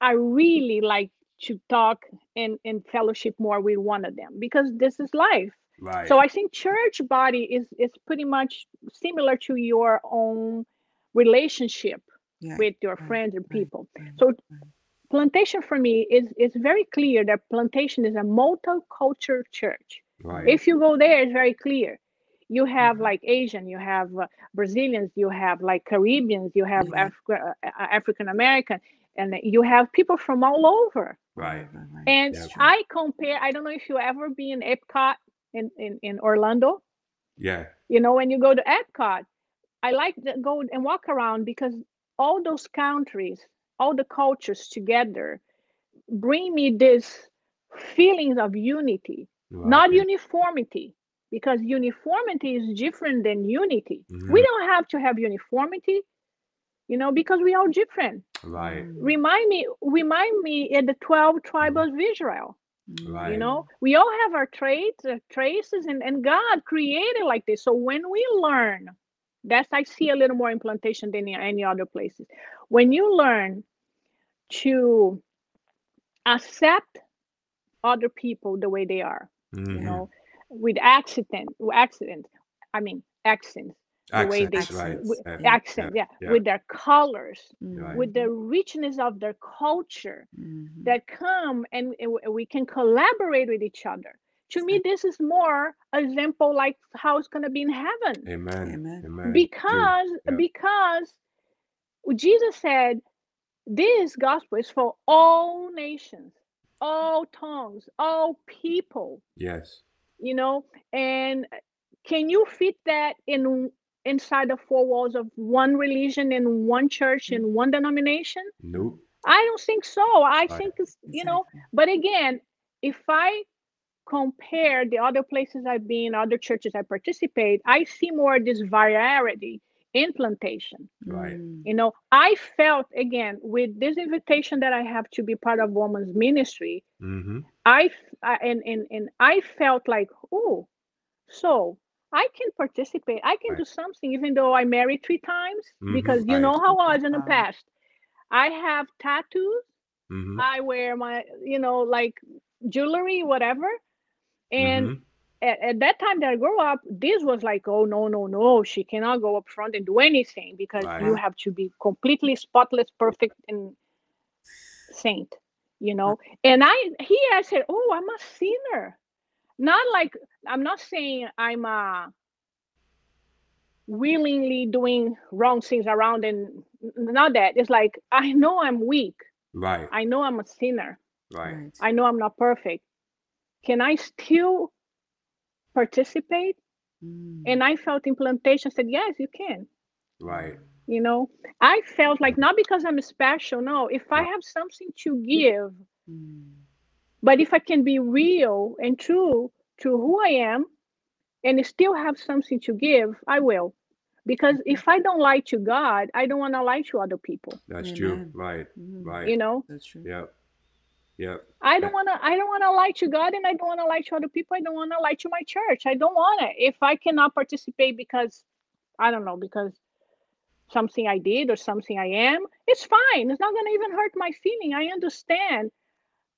I really like to talk and, and fellowship more with one of them because this is life. Right. So I think church body is is pretty much similar to your own relationship Yeah. with your right, friends and people. right, So plantation for me is is very clear that plantation is a multicultural church. right. If you go there, it's very clear. You have Mhm. like Asian, you have uh, Brazilians, you have like Caribbeans, you have Yeah. Afri- uh, African American, and you have people from all over. right. right, right. And Yeah. I compare. I don't know if you ever be in Epcot in, in in Orlando. Yeah. You know, when you go to Epcot, I like to go and walk around because all those countries, all the cultures together, bring me this feelings of unity, not uniformity. Because uniformity is different than unity. We Mhm. don't have to have uniformity, you know, because we all different. Right. Mm, Remind me, remind me in the twelve tribes of Israel mm, Right. you know we all have our traits uh, traces and, and god created like this so when we learn that's i see a little more in plantation than in any other places when you learn to accept other people the way they are you Mhm. know with accident accident i mean accents the way they Accents, right. with Yeah. accent yeah, yeah. with their colors Right. with the richness of their culture mhm. that come and, and we can collaborate with each other. To me, this is more example like how it's gonna be in heaven. Amen. Amen. Amen. Because Yeah. because Jesus said this gospel is for all nations, all tongues, all people, Yes. you know, and can you fit that in inside the four walls of one religion in one church in one denomination? Nope. I don't think so. I Right. think it's, you know, but again, if I compare the other places I've been, other churches I participate, I see more this variety in plantation. Right. Mm, You know, I felt again with this invitation that I have to be part of women's ministry. Mm-hmm. I f- I- and and and I felt like, oh, so I can participate. I can Right. do something, even though I married three times, Mhm, because you right. know how I was in the past. I have tattoos. Mm-hmm. I wear my, you know, like jewelry, whatever. And Mhm. at, at that time that I grew up, this was like, oh no, no, no, she cannot go up front and do anything because you have to be completely spotless, perfect, and saint, you know. And I he, I said, oh, I'm a sinner. Not like I'm not saying I'm uh willingly doing wrong things around and not that. It's like I know I'm weak. Right. I know I'm a sinner. Right. right. I know I'm not perfect. Can I still participate? Mm, And I felt in plantation said, yes, you can. Right. You know, I felt like not because I'm special. No, if I have something to give, mm, but if I can be real and true to who I am and still have something to give, I will. Because if I don't lie to God, I don't want to lie to other people. That's true. Right. mm, Right. You know, That's true. Yep. Yep. I don't want to. I don't want to lie to God, and I don't want to lie to other people. I don't want to lie to my church. I don't want it. If I cannot participate because, I don't know, because something I did or something I am, it's fine. It's not going to even hurt my feeling. I understand.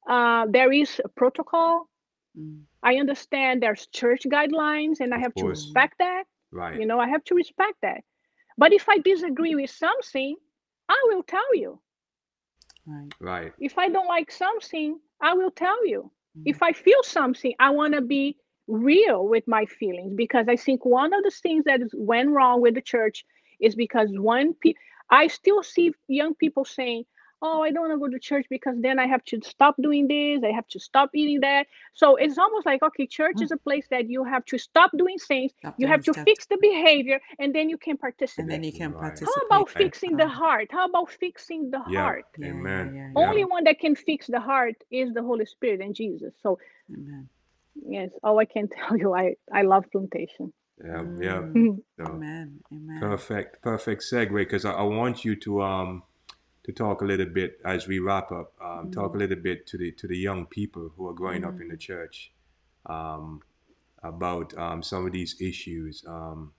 Uh, there is a protocol. Mm, I understand there's church guidelines, and I Of have to respect that. Right. You know, I have to respect that. But if I disagree with something, I will tell you. right. Right. If I don't like something, I will tell you. Mm. If I feel something, I want to be real with my feelings because I think one of the things that went wrong with the church is because one pe- I still see young people saying, "Oh, I don't want to go to church because then I have to stop doing this, I have to stop eating that." So it's almost like, okay, church Mm. is a place that you have to stop doing things, Stop you doing have to stuff, fix the behavior, and then you can participate. and then you can Right. participate. How about Right. fixing the heart? How about fixing the Yeah. heart? Yeah, yeah, Amen. yeah, Yeah. Only one that can fix the heart is the Holy Spirit and Jesus. So Amen. yes, oh, I can (laughs) tell you, I I love plantation. Yeah. Yeah. Mm, (laughs) So, Amen. Amen. perfect. Perfect segue because I, I want you to um to talk a little bit as we wrap up. Um, Talk a little bit to the to the young people who are growing up in the church um, about um, some of these issues. Um,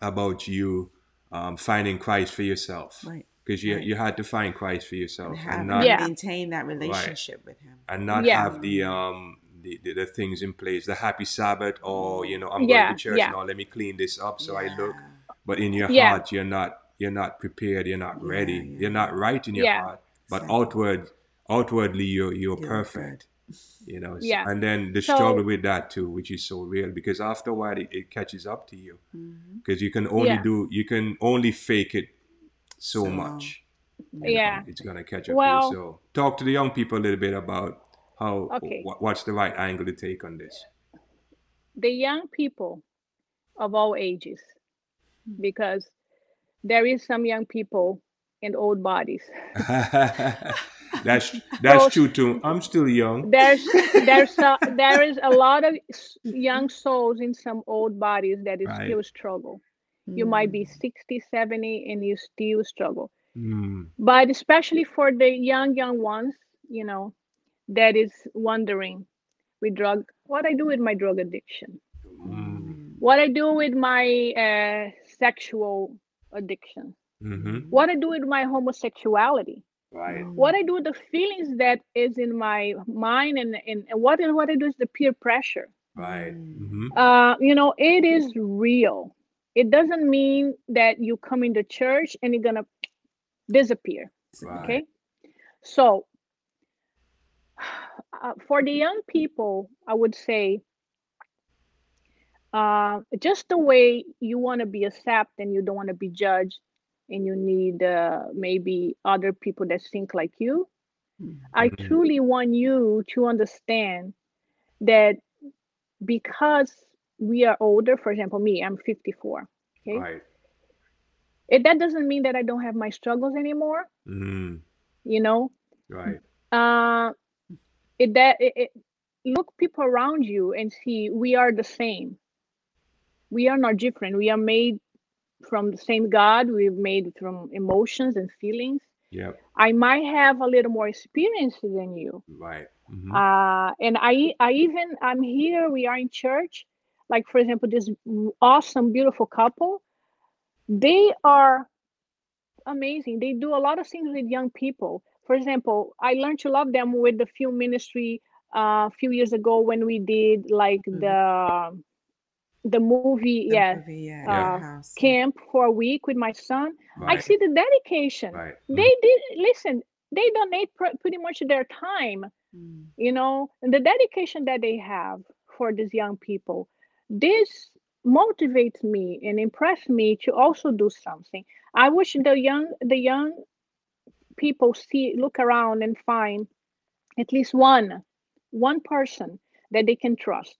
about you um, finding Christ for yourself. Right. Because you, Right. you had to find Christ for And yourself have and not Yeah. maintain that relationship with him. and not Yeah. have the um the, the, the things in place, the happy Sabbath or you know, I'm Yeah, going to church yeah. now, let me clean this up so I look. But in your Yeah. heart you're not you're not prepared, you're not ready, yeah. you're not right in your Yeah. heart. But Exactly. outward outwardly you're you're, You're perfect. You know, s- Yeah. and then the So- struggle with that too, which is so real because after a while it, it catches up to you mm-hmm. because you can only Yeah. do you can only fake it so, So much. you know, Yeah. it's gonna catch up Well- to you. So talk to the young people a little bit about how Okay. what, what's the right angle to take on this. the young people of all ages mm-hmm. because there is some young people in old bodies (laughs) that's (laughs) that's Those- true too. I'm still young. there's there's a, (laughs) there is a lot of young souls in some old bodies that is Right. still struggle you might be Mm. 60 70 and you still struggle Mm, but especially for the young young ones you know that is wondering with drug what i do with my drug addiction mm, what i do with my uh, sexual addiction hmm what i do with my homosexuality Right. what i do with the feelings that is in my mind and, and, and what, what i do is the peer pressure Right. Mm. hmm uh, you know it is real it doesn't mean that you come into church and you're gonna disappear Right. okay so (sighs) uh, for the young people i would say uh, just the way you want to be accepted and you don't want to be judged and you need uh, maybe other people that think like you Mm. i truly want you to understand that because we are older for example me i'm 54 okay Right. it, that doesn't mean that i don't have my struggles anymore Mm, you know right. uh it that it, it, look people around you and see we are the same we are not different. We are made from the same god. We're made from emotions and feelings. Yeah. i might have a little more experience than you. Right. hmm uh and i i even i'm here we are in church. Like for example this awesome beautiful couple they are amazing. They do a lot of things with young people. For example i learned to love them with the film ministry uh, a few years ago when we did like Mhm. the the movie The yeah movie, yeah, uh, Your House. camp for a week with my son. I see the dedication. Right. they did listen they donate pr- pretty much their time Mm. you know and the dedication that they have for these young people. This motivates me and impress me to also do something. I wish the young the young people see look around and find at least one one person that they can trust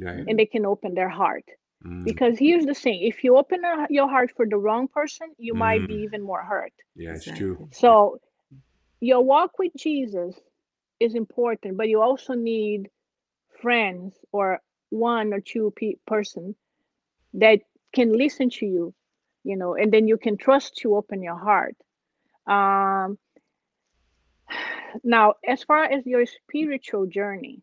Right. and they can open their heart Mm, because here's the thing if you open your- your heart for the wrong person you might be Mm. even more hurt yeah, it's Exactly. true. so your walk with Jesus is important, but you also need friends or one or two pe- person that can listen to you, you know, and then you can trust to open your heart. Um, (sighs) now, as far as your spiritual journey,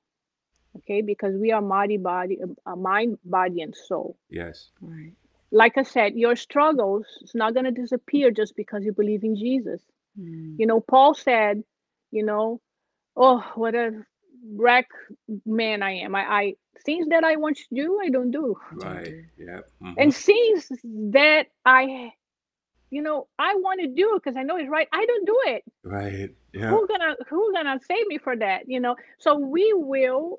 okay, because we are body, body, uh, mind, body, and soul. Yes. Right. Like I said, your struggles is not going to disappear just because you believe in Jesus. Mm. You know, Paul said, you know, oh, what a wreck man I am. I, I things that I want to do, I don't do. Right. do. Yeah. mhm, And things that I, you know, I want to do because I know it's right. I don't do it. Right. Yeah. Who gonna who gonna save me for that? You know. So we will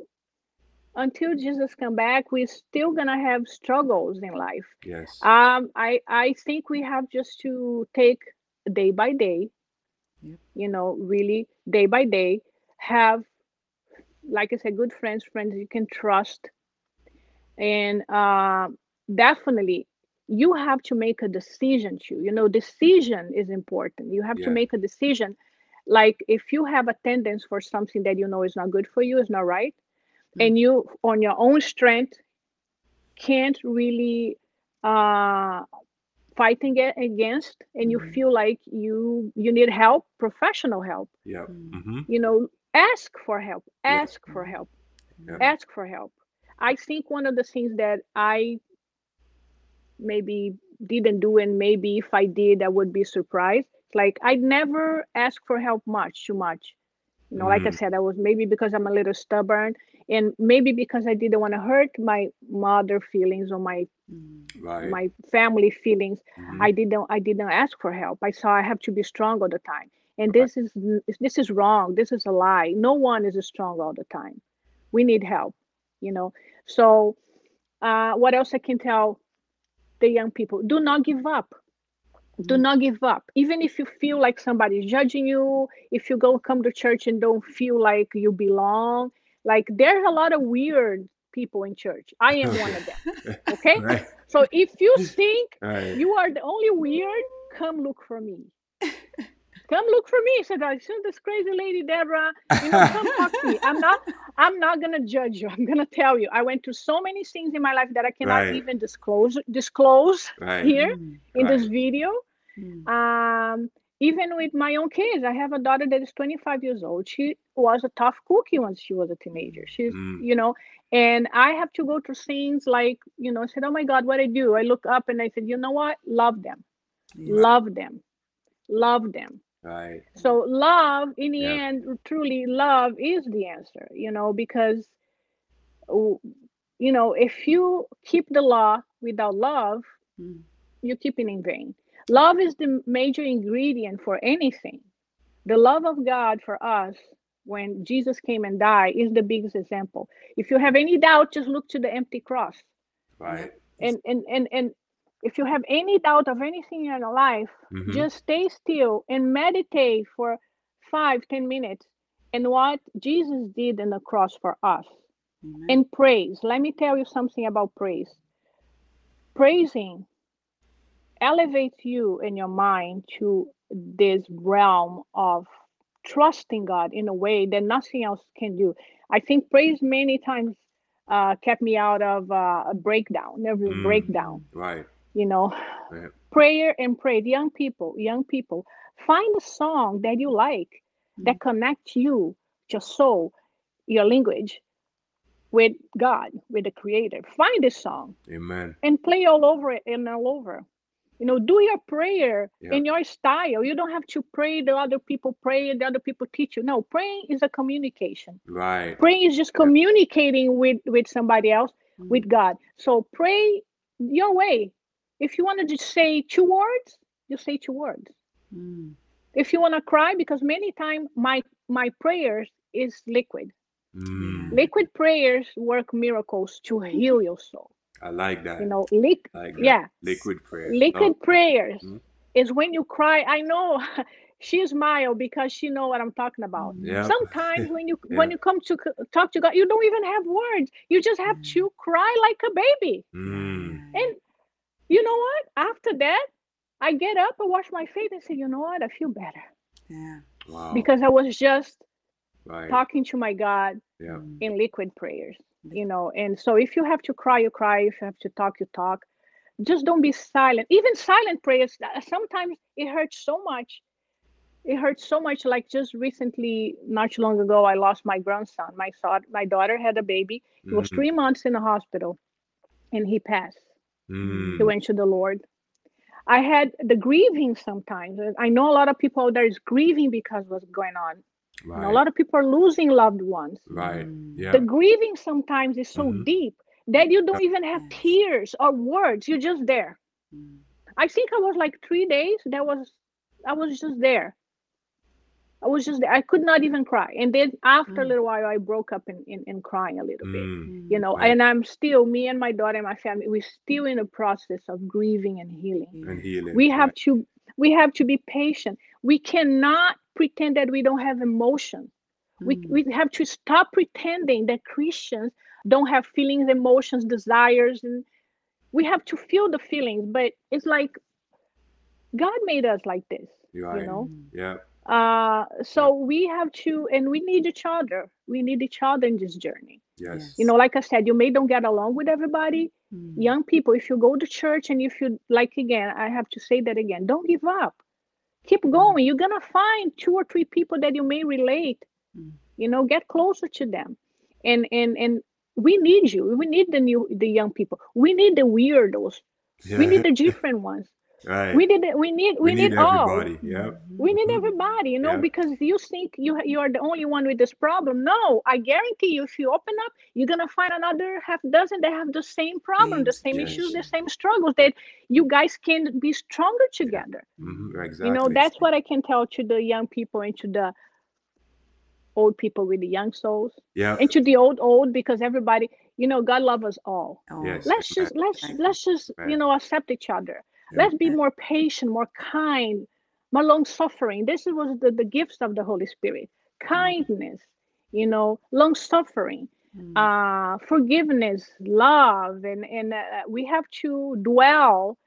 until Jesus come back, we're still gonna have struggles in life. Yes. Um, I I think we have just to take day by day. Yep. You know, really day by day, have like I said, good friends, friends you can trust, and uh, definitely you have to make a decision. To you know, decision is important. You have Yeah. to make a decision. Like if you have a tendency for something that you know is not good for you, is not right. And you on your own strength can't really uh fighting it against and you Mhm. feel like you you need help professional help yeah. Mm. hmm you know ask for help Yeah. ask for help Yeah. ask for help i think one of the things that i maybe didn't do and maybe if i did i would be surprised like i never ask for help much too much you know like i Mm. said i was maybe because i'm a little stubborn and maybe because i didn't want to hurt my mother feelings or my Mm. Right. my family feelings Mhm. i didn't i didn't ask for help i saw i have to be strong all the time and Right. this is this is wrong this is a lie no one is strong all the time we need help you know so uh, what else i can tell the young people do not give up do not give up even if you feel like somebody's judging you if you go come to church and don't feel like you belong like there's a lot of weird people in church i am one of them (laughs) okay Right. so if you think (laughs) Right. you are the only weird, come look for me. Come look for me. Said I said this crazy lady Deborah, you know, come talk to me. I'm not (laughs) I'm not gonna judge you. I'm gonna tell you. I went through so many things in my life that I cannot Right. even disclose disclose Right. here Mm. in this video. Mm. Um even with my own kids, I have a daughter that is 25 years old. She was a tough cookie when she was a teenager. She's, Mm. you know, and I have to go through things like, you know, I said, oh my God, what I do? I look up and I said, you know what? Love them, Yes. love them, love them. Right. So love, in the Yeah. end, truly love is the answer, you know, because, you know, if you keep the law without love, Mm. you keep it in vain. Love is the major ingredient for anything. The love of God for us when Jesus came and died is the biggest example. If you have any doubt, just look to the empty cross. Right. And and and and if you have any doubt of anything in your life, Mhm. just stay still and meditate for five, ten minutes and what Jesus did in the cross for us. Amen. And praise. Let me tell you something about praise. Praising elevates you in your mind to this realm of trusting God in a way that nothing else can do. I think praise many times uh, kept me out of uh, a breakdown, nervous Mm. breakdown. Right. You know, Yeah. prayer and pray. the Young people, young people, find a song that you like that connects you, your soul, your language with God, with the Creator. Find a song Amen. and play all over it and all over. You know, do your prayer Yeah. in your style. You don't have to pray the other people pray and the other people teach you. No, praying is a communication. Right. Praying is just Yeah. communicating with with somebody else, Mm. with God. So pray your way. If you want to just say two words, you say two words. Mm. If you want to cry, because many times my my prayers is liquid. Mm. Liquid prayers work miracles to heal your soul. I like that. You know, liquid like that. yeah. Liquid prayer. liquid prayers Mhm. is when you cry i know (laughs) she smiled because she know what i'm talking about Mm. Yeah. sometimes when you (laughs) Yeah. when you come to talk to god you don't even have words you just have Mm. to cry like a baby Mm. and you know what? After that i get up and wash my face and say you know what? I feel better. Yeah. Wow. because i was just right. talking to my god Yeah. In liquid prayers you know? And so if you have to cry you cry. If you have to talk you talk. Just don't be silent. Even silent prayers uh, sometimes it hurts so much. It hurts so much. Like just recently not too long ago i lost my grandson. My son my daughter had a baby. He was Mhm. three months in the hospital and he passed Mm. he went to the lord i had the grieving sometimes i know a lot of people there is grieving because what's going on you know, a lot of people are losing loved ones Right. Mm. Yeah. the grieving sometimes is so Mhm. deep that you don't even have tears or words you're just there Mm. i think i was like three days that was i was just there i was just there i could not even cry and then after a Mm. little while i broke up in, in, in crying a little bit Mm. you know Right. and i'm still me and my daughter and my family we're still in the process of grieving and healing And healing. we have Right. to we have to be patient we cannot pretend that we don't have emotion we, Mm. we have to stop pretending that christians don't have feelings emotions desires and we have to feel the feelings but it's like god made us like this You're you know Mm. Yeah. Uh so we have to and we need each other. We need each other in this journey. Yes. you know like i said you may don't get along with everybody. Mm. young people if you go to church and if you like again i have to say that again don't give up. Keep going. You're gonna find two or three people that you may relate. Mm. you know get closer to them. And and and we need you. We need the new the young people. We need the weirdos. We need the (laughs) different ones. Right. We need it. We need. We, need, all. everybody. Yep. We need Mhm. everybody, you know, Yeah. because you think you you are the only one with this problem. No, I guarantee you, if you open up, you're gonna find another half dozen that have the same problem, the Same same issues, the same struggles. That you guys can be stronger together. Mhm, Exactly. You know, that's what I can tell to the young people and to the old people with the young souls, yeah. and to the old old because everybody, you know, God loves us all. Oh, Yes. Let's just let's let's just you know accept each other. Let's be more patient, more kind, more long suffering. This was the, the gifts of the Holy Spirit. Kindness, you know, long suffering, Mm. uh, forgiveness, love, and and uh, we have to dwell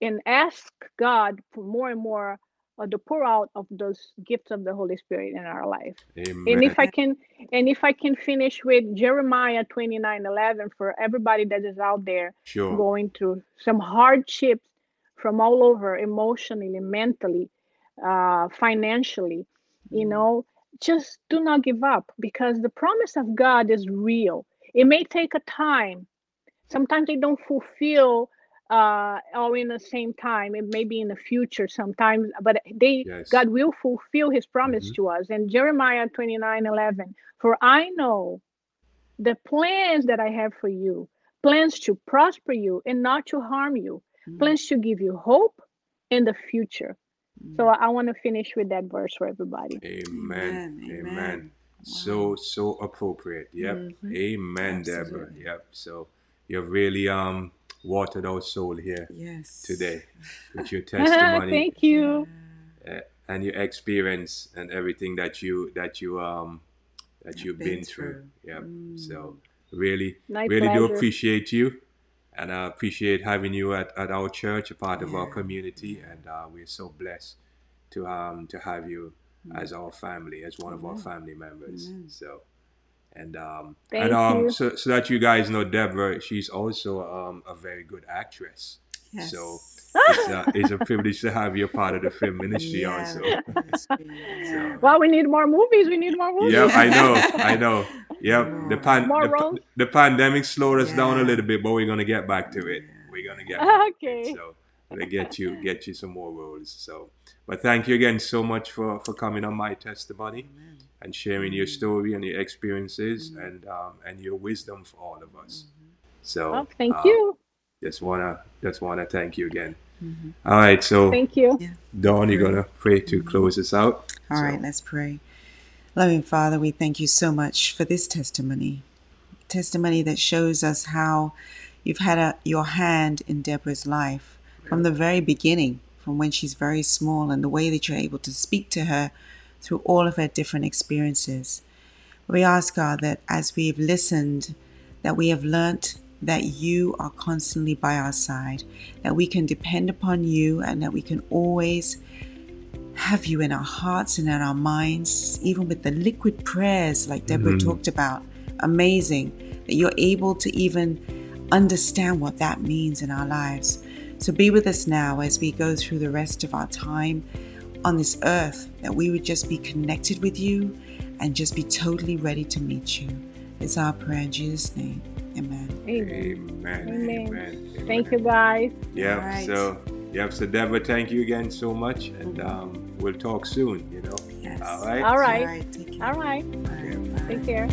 and ask God for more and more of the pour out of those gifts of the Holy Spirit in our life. Amen. And if I can, and if I can finish with Jeremiah twenty nine eleven for everybody that is out there sure. going through some hardships from all over, emotionally, mentally, uh, financially, you Mm. know, just do not give up because the promise of God is real. It may take a time. Sometimes they don't fulfill uh, all in the same time. It may be in the future sometimes, but they Yes. God will fulfill His promise Mhm. to us. And Jeremiah twenty nine eleven. For I know the plans that I have for you, plans to prosper you and not to harm you, Mm. plans to give you hope in the future. Mm. So I want to finish with that verse for everybody. Amen. Amen. Amen. Amen. So Wow. so appropriate. Yep. Mhm. Amen, Deborah. Yep. So you've really um watered our soul here Yes. today (laughs) with your (laughs) testimony Thank you. Uh, and your experience and everything that you that you um that I've you've been been through. through. Yep. Mm. So really My really do appreciate you and I appreciate having you at, at our church, a part of our community, and uh, we're so blessed to um to have you Mm. as our family, as one of our family members. Amen. So, and um Thank and um you. so so that you guys know, Deborah, she's also um a very good actress. Yes. So it's a, it's a privilege to have you a part of the film ministry Yeah, also. (laughs) ministry, yeah. Well, we need more movies. We need more movies. Yeah, I know, (laughs) I know. Yep, the pan More the, the pandemic slowed us down a little bit, but we're gonna get back to it. We're gonna get back to it. Okay. So gonna get you get you some more roles. So, but thank you again so much for for coming on my testimony Amen. and sharing your story and your experiences Mhm. and um and your wisdom for all of us. So, Oh, thank uh, you. Just wanna just wanna thank you again. Mhm. All right, so Thank you. Dawn, you're gonna pray to close us out. All So- right, let's pray. Loving Father, we thank you so much for this testimony. Testimony that shows us how you've had a, your hand in Deborah's life from the very beginning, from when she's very small, and the way that you're able to speak to her through all of her different experiences. We ask God that as we've listened, that we have learnt that you are constantly by our side, that we can depend upon you, and that we can always have you in our hearts and in our minds, even with the liquid prayers like Deborah Mhm. talked about. Amazing that you're able to even understand what that means in our lives. So be with us now as we go through the rest of our time on this earth, that we would just be connected with you and just be totally ready to meet you. It's our prayer in Jesus' name. Amen. Amen. Amen. Amen. Amen. Thank you, guys. Yeah. All right. So, yeah. So, Deborah, thank you again so much, and um, we'll talk soon. You know. Yes. All right. All right. All right. Take care. All right. Bye. Bye. Take care.